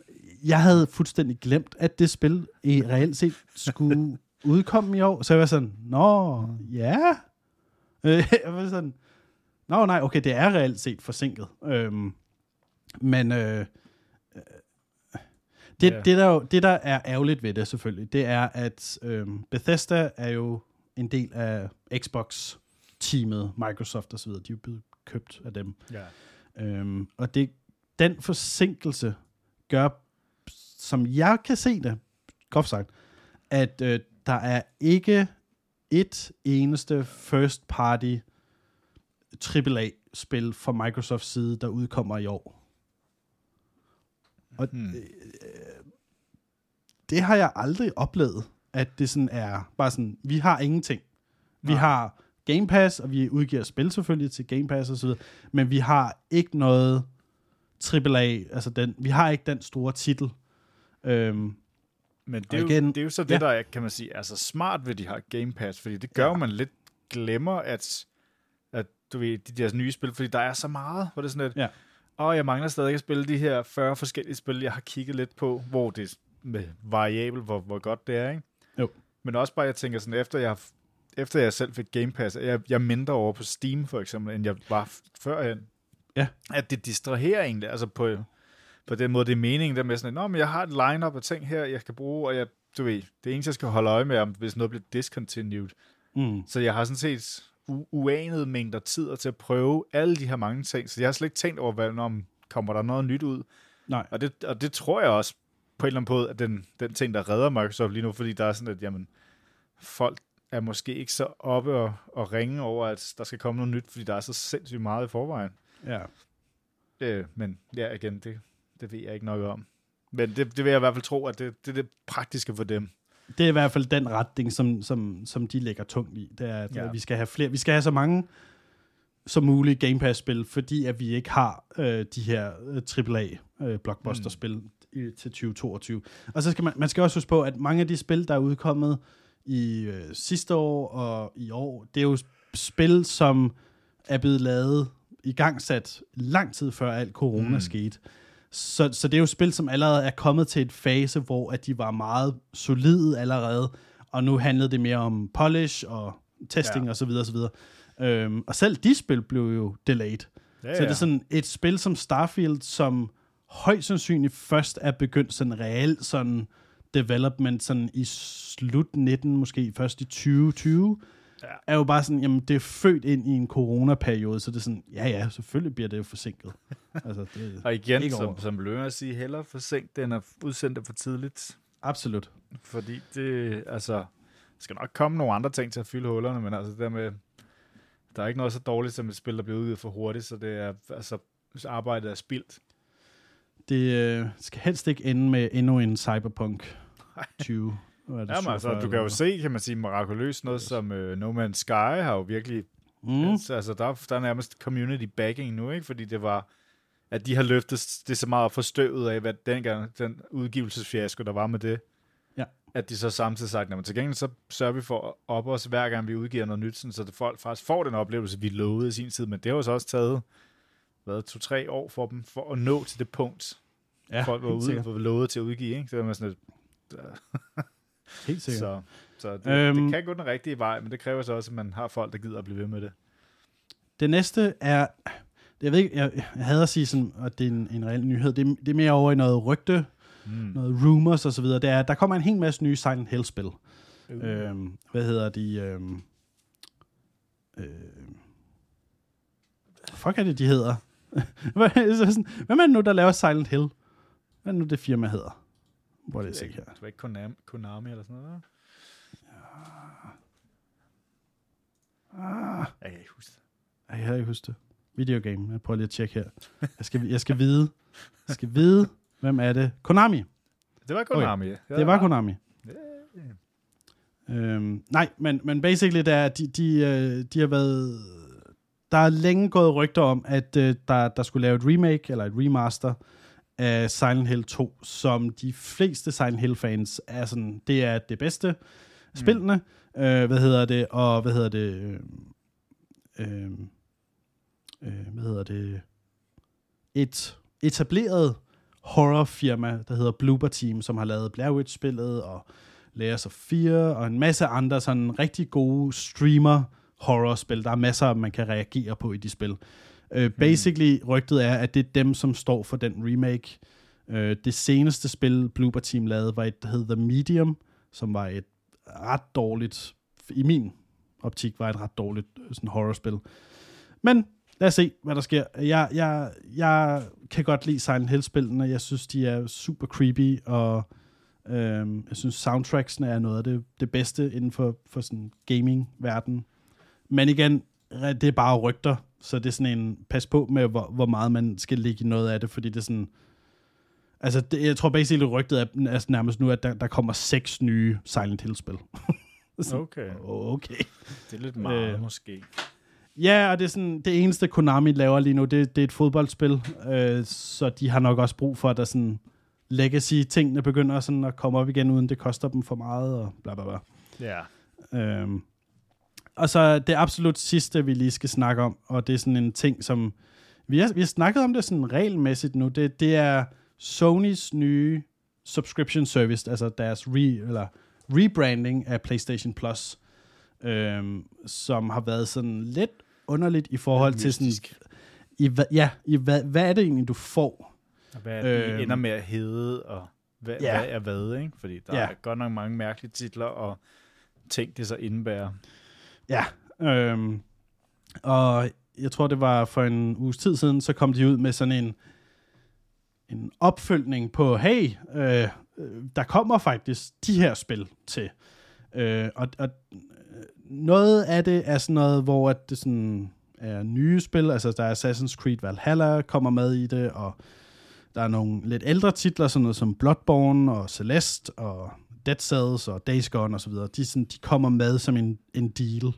jeg havde fuldstændig glemt, at det spil i reelt set skulle udkomme i år. Så jeg var sådan, nå, ja. jeg var sådan, nå nej, okay, det er reelt set forsinket. Øhm, men øh, det, yeah. det, der, det, der er ærgerligt ved det selvfølgelig, det er, at øh, Bethesda er jo en del af Xbox-teamet, Microsoft osv., de er jo blevet købt af dem. Yeah. Øhm, og det, den forsinkelse gør som jeg kan se det, groft sagt, at øh, der er ikke et eneste first party AAA-spil fra Microsofts side, der udkommer i år. Og hmm. øh, det har jeg aldrig oplevet, at det sådan er bare sådan, vi har ingenting. Vi Nej. har Game Pass, og vi udgiver spil selvfølgelig til Game Pass og så videre, men vi har ikke noget AAA, altså den, vi har ikke den store titel, Øhm, men det er, igen, jo, det er jo så det, ja. der er, kan man sige, altså smart ved de her Game Pass, fordi det gør ja. man lidt glemmer, at, at du ved, de der nye spil, fordi der er så meget, hvor det er sådan lidt, ja. Og jeg mangler stadig at spille de her 40 forskellige spil, jeg har kigget lidt på, hvor det er med variabel, hvor, hvor godt det er, ikke? Jo. Men også bare, jeg tænker sådan, efter jeg, efter jeg selv fik Game Pass, jeg, jeg er mindre over på Steam for eksempel, end jeg var førhen. Ja. At det distraherer egentlig, altså på, på den måde, det er meningen, der med sådan, Nå, men jeg har et line-up af ting her, jeg kan bruge, og jeg, du ved, det eneste, jeg skal holde øje med, om hvis noget bliver discontinued. Mm. Så jeg har sådan set uanede mængder tid til at prøve alle de her mange ting, så jeg har slet ikke tænkt over, hvad, om kommer der noget nyt ud. Nej. Og det, og det tror jeg også på en eller anden måde, at den, den ting, der redder Microsoft lige nu, fordi der er sådan, at jamen, folk er måske ikke så oppe og, og ringe over, at der skal komme noget nyt, fordi der er så sindssygt meget i forvejen. Ja. Øh, men ja, igen, det, det ved jeg ikke nok om. Men det, det vil jeg i hvert fald tro, at det, det er det praktiske for dem. Det er i hvert fald den retning, som, som, som de lægger tungt i. Det er, at Ja. vi skal have flere, vi skal have så mange som muligt Game Pass-spil, fordi at vi ikke har øh, de her øh, AAA øh, mm. til 2022. Og så skal man, man skal også huske på, at mange af de spil, der er udkommet i øh, sidste år og i år, det er jo spil, som er blevet lavet i gang sat lang tid før alt corona mm. skete. Så, så det er jo spil, som allerede er kommet til et fase, hvor at de var meget solide allerede, og nu handlede det mere om polish og testing Ja. ja. og så videre og så videre. Øhm, og selv de spil blev jo delayed. Ja, Så det er sådan et spil som Starfield, som højst sandsynligt først er begyndt sådan reelt sådan development sådan i slut 19, måske først i 2020, Ja. er jo bare sådan, jamen det er født ind i en coronaperiode, så det er sådan, ja ja, selvfølgelig bliver det jo forsinket. altså, det, Og igen, som, over. som at sige, hellere for sent, den er udsendt for tidligt. absolut. Fordi det, altså, skal nok komme nogle andre ting til at fylde hullerne, men altså det der med, der er ikke noget så dårligt som et spil, der bliver udgivet for hurtigt, så det er, altså, arbejdet er spildt. Det øh, skal helst ikke ende med endnu en Cyberpunk 20. Hvad er det, Jamen, altså, 47 du kan jo se, kan man sige, mirakuløst noget som uh, No Man's Sky har jo virkelig, mm. Mm. altså der, der er nærmest community backing nu, ikke? Fordi det var, at de har løftet det så meget for støvet af, hvad dengang, den udgivelsesfiasko, der var med det. Ja. At de så samtidig sagt, at til gengæld så sørger vi for at op os, hver gang vi udgiver noget nyt, sådan, så det folk faktisk får den oplevelse, vi lovede i sin tid. Men det har jo så også taget, hvad, to-tre år for dem, for at nå til det punkt, Ja, folk var ude, var lovet til at udgive. Ikke? Det var sådan lidt, Helt sikkert. så, så det, Øhm. det kan gå den rigtige vej, men det kræver så også, at man har folk, der gider at blive ved med det. Det næste er, jeg ved ikke, jeg, jeg hader at sige sådan, at det er en, en reel nyhed. Det, er- det er mere over i noget rygte, Mm. noget rumors og så videre. Det er, at der kommer en hel masse nye Silent Hill-spil. Uh. Øhm, hvad hedder de? Øhm, øhm, fuck er det, de hedder? Hvem er det nu, der laver Silent Hill? Hvad er det nu, det firma hedder? Hvor er det er ikke, det var ikke Konami, Konami eller sådan noget, hva'? Ah, Jeg kan ikke huske det. jeg kan ikke huske det. Videogame. Jeg prøver lige at tjekke her. Jeg skal, jeg skal vide. Jeg skal vide, hvem er det? Konami. Det var Konami, ja. Det var Konami. Ja. Øhm, nej, men, men basically, der, er- de, de, øh, de har været... Der er længe gået rygter om, at øh, der, der skulle lave et remake, eller et remaster, af Silent Hill 2, som de fleste Silent Hill-fans er sådan, det er det bedste mm. spillene. Øh, hvad hedder det? Og hvad hedder det? Øh, øh, øh, hvad hedder det? Et etableret horrorfirma, der hedder Bloober Team, som har lavet Blair Witch-spillet og Layers of Fear og en masse andre sådan rigtig gode streamer horrorspil. Der er masser, man kan reagere på i de spil. Uh, basically, rygtet er, at det er dem, som står for den remake. Uh, det seneste spil, Bloober Team lavede, var et, der hed The Medium, som var et ret dårligt, i min optik, var et ret dårligt øh, sådan horrorspil. Men lad os se, hvad der sker. Jeg, jeg, jeg kan godt lide Silent Hill-spillene. Jeg synes, de er super creepy, og øhm, jeg synes, soundtracksene er noget af det, det bedste inden for, for sådan gaming-verden. Men igen, det er bare rygter, så det er sådan en, pas på med, hvor, hvor meget man skal ligge i noget af det, fordi det er sådan, altså det, jeg tror basically rygtet er, er nærmest nu, at der, der kommer seks nye Silent Hill-spil. Okay, okay. det er lidt meget Øh. måske. Ja, og det er sådan, det eneste Konami laver lige nu, det, det er et fodboldspil, øh, så de har nok også brug for, at der sådan legacy-tingene begynder sådan at komme op igen, uden det koster dem for meget, og bla bla bla. Ja. Øhm, og så det absolut sidste, vi lige skal snakke om, og det er sådan en ting, som Vi har, vi har snakket om det sådan regelmæssigt nu. Det, det er Sonys nye subscription service, altså deres re, eller rebranding af PlayStation Plus, øhm, som har været sådan lidt underligt i forhold til sådan, i, ja, i hvad, hvad er det egentlig, du får? Og hvad er det, Øhm. ender med at hedde, og hvad, ja. hvad er hvad, ikke? Fordi der ja. er godt nok mange mærkelige titler, og ting, det så indebærer. Ja, øhm, og jeg tror, det var for en uges tid siden, så kom de ud med sådan en, en opfølgning på, hey, øh, der kommer faktisk de her spil til. Øh, og, og noget af det er sådan noget, hvor at det sådan er nye spil, altså der er Assassin's Creed Valhalla kommer med i det, og der er nogle lidt ældre titler, sådan noget som Bloodborne og Celeste og Dead Cells og Days Gone og så videre. De, sådan, de kommer med som en, en deal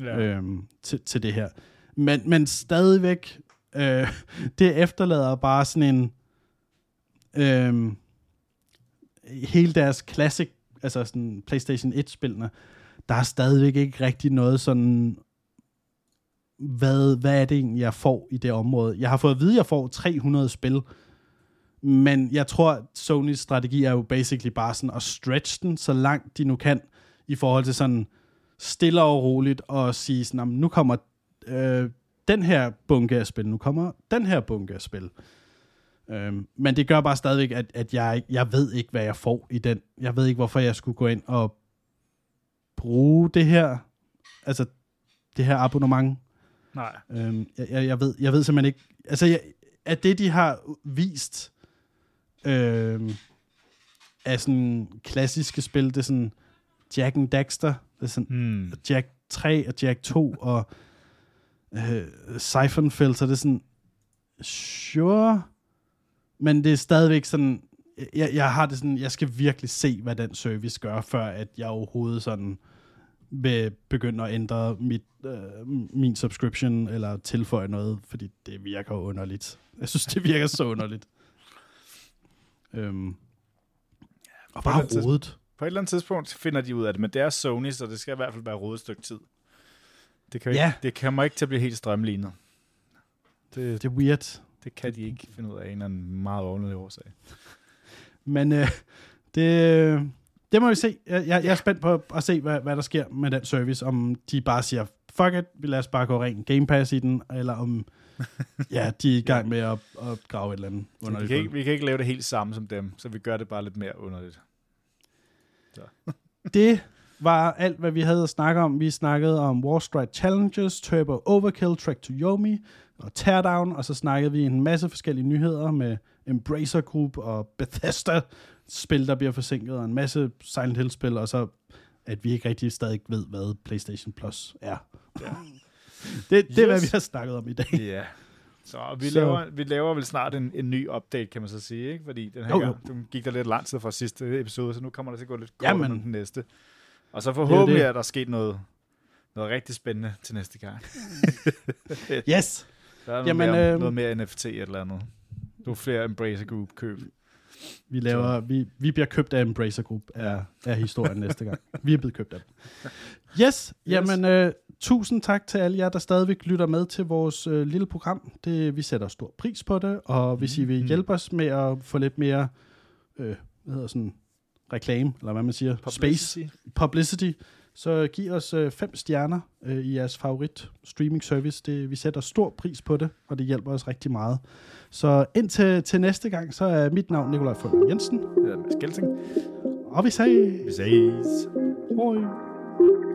Ja. øhm, til, til det her. Men, men stadigvæk, øh, det efterlader bare sådan en, øh, hele deres classic, altså sådan PlayStation 1-spillene, der er stadigvæk ikke rigtig noget sådan, hvad, hvad er det egentlig, jeg får i det område? Jeg har fået at vide, at jeg får 300 spil, men jeg tror, Sonys strategi er jo basically bare sådan at stretch den, så langt de nu kan, i forhold til sådan stille og roligt, og sige sådan, "Jamen, nu kommer øh, den her bunke af spil, nu kommer den her bunke af spil. Øhm, men det gør bare stadigvæk, at, at jeg, jeg ved ikke, hvad jeg får i den. Jeg ved ikke, hvorfor jeg skulle gå ind og bruge det her, altså det her abonnement. Nej. Øhm, jeg, jeg, jeg, ved, jeg ved simpelthen ikke, altså jeg, at det, de har vist øhm, af sådan klassiske spil, det er sådan Jack and Daxter, det er sådan Hmm. Jack 3 og Jack 2 og øh, Siphon Filter, det er sådan, sure, men det er stadigvæk sådan, jeg, jeg har det sådan, jeg skal virkelig se, hvad den service gør, før at jeg overhovedet sådan vil begynde at ændre mit, øh, min subscription, eller tilføje noget, fordi det virker underligt. Jeg synes, det virker så underligt. Øhm, og bare på rodet. På et eller andet tidspunkt finder de ud af det, men det er Sony, så det skal i hvert fald være rodet et stykke tid. Det, kan Ja. ikke, det kommer ikke til at blive helt strømlignet. Det, Det er weird. det kan de ikke finde ud af en eller anden meget ordentlig årsag. Men øh, det, det må vi se. Jeg, jeg, jeg er spændt på at se, hvad, hvad der sker med den service. Om de bare siger, fuck it, vi lader os bare gå ren Game Pass i den, eller om ja, de er i gang med at, at grave et eller andet Så vi, underligt kan ikke, vi kan ikke lave det helt samme som dem, så vi gør det bare lidt mere underligt. Det var alt, hvad vi havde at snakke om. Vi snakkede om Wall Street Challenges, Turbo Overkill, Track to Yomi og Teardown, og så snakkede vi en masse forskellige nyheder med Embracer Group og Bethesda spil, der bliver forsinket, og en masse Silent Hill spil, og så at vi ikke rigtig stadig ved, hvad PlayStation Plus er. Ja. Det, det er, hvad Yes. vi har snakket om i dag. Ja. Så vi, Så-. Laver, vi laver vel snart en, en ny update, kan man så sige, ikke? Fordi den her Jo, jo, gang, den gik der lidt lang tid fra sidste episode, så nu kommer der til at gå lidt kort Jamen. Den næste. Og så forhåbentlig det. er der sket noget, noget rigtig spændende til næste gang. Yes! Der er noget, Jamen, mere, øhm, noget mere NFT eller andet. Du er flere Embracer Group køb. Vi, laver, vi, vi bliver købt af Embracer Group af, af historien næste gang. Vi er blevet købt af dem. Yes, jamen øh, tusind tak til alle jer, der stadigvæk lytter med til vores øh, lille program. Det, vi sætter stor pris på det, og hvis I vil Mhm. hjælpe os med at få lidt mere, øh, hvad hedder sådan, reklame, eller hvad man siger, space, Publicity. publicity, så giv os øh, fem stjerner øh, i jeres favorit streaming service. Det, vi sætter stor pris på det, og det hjælper os rigtig meget. Så indtil til næste gang, så er mit navn Nikolaj Fulmer Jensen, Det er Mads Gelsing. og vi ses. Vi ses. Hej.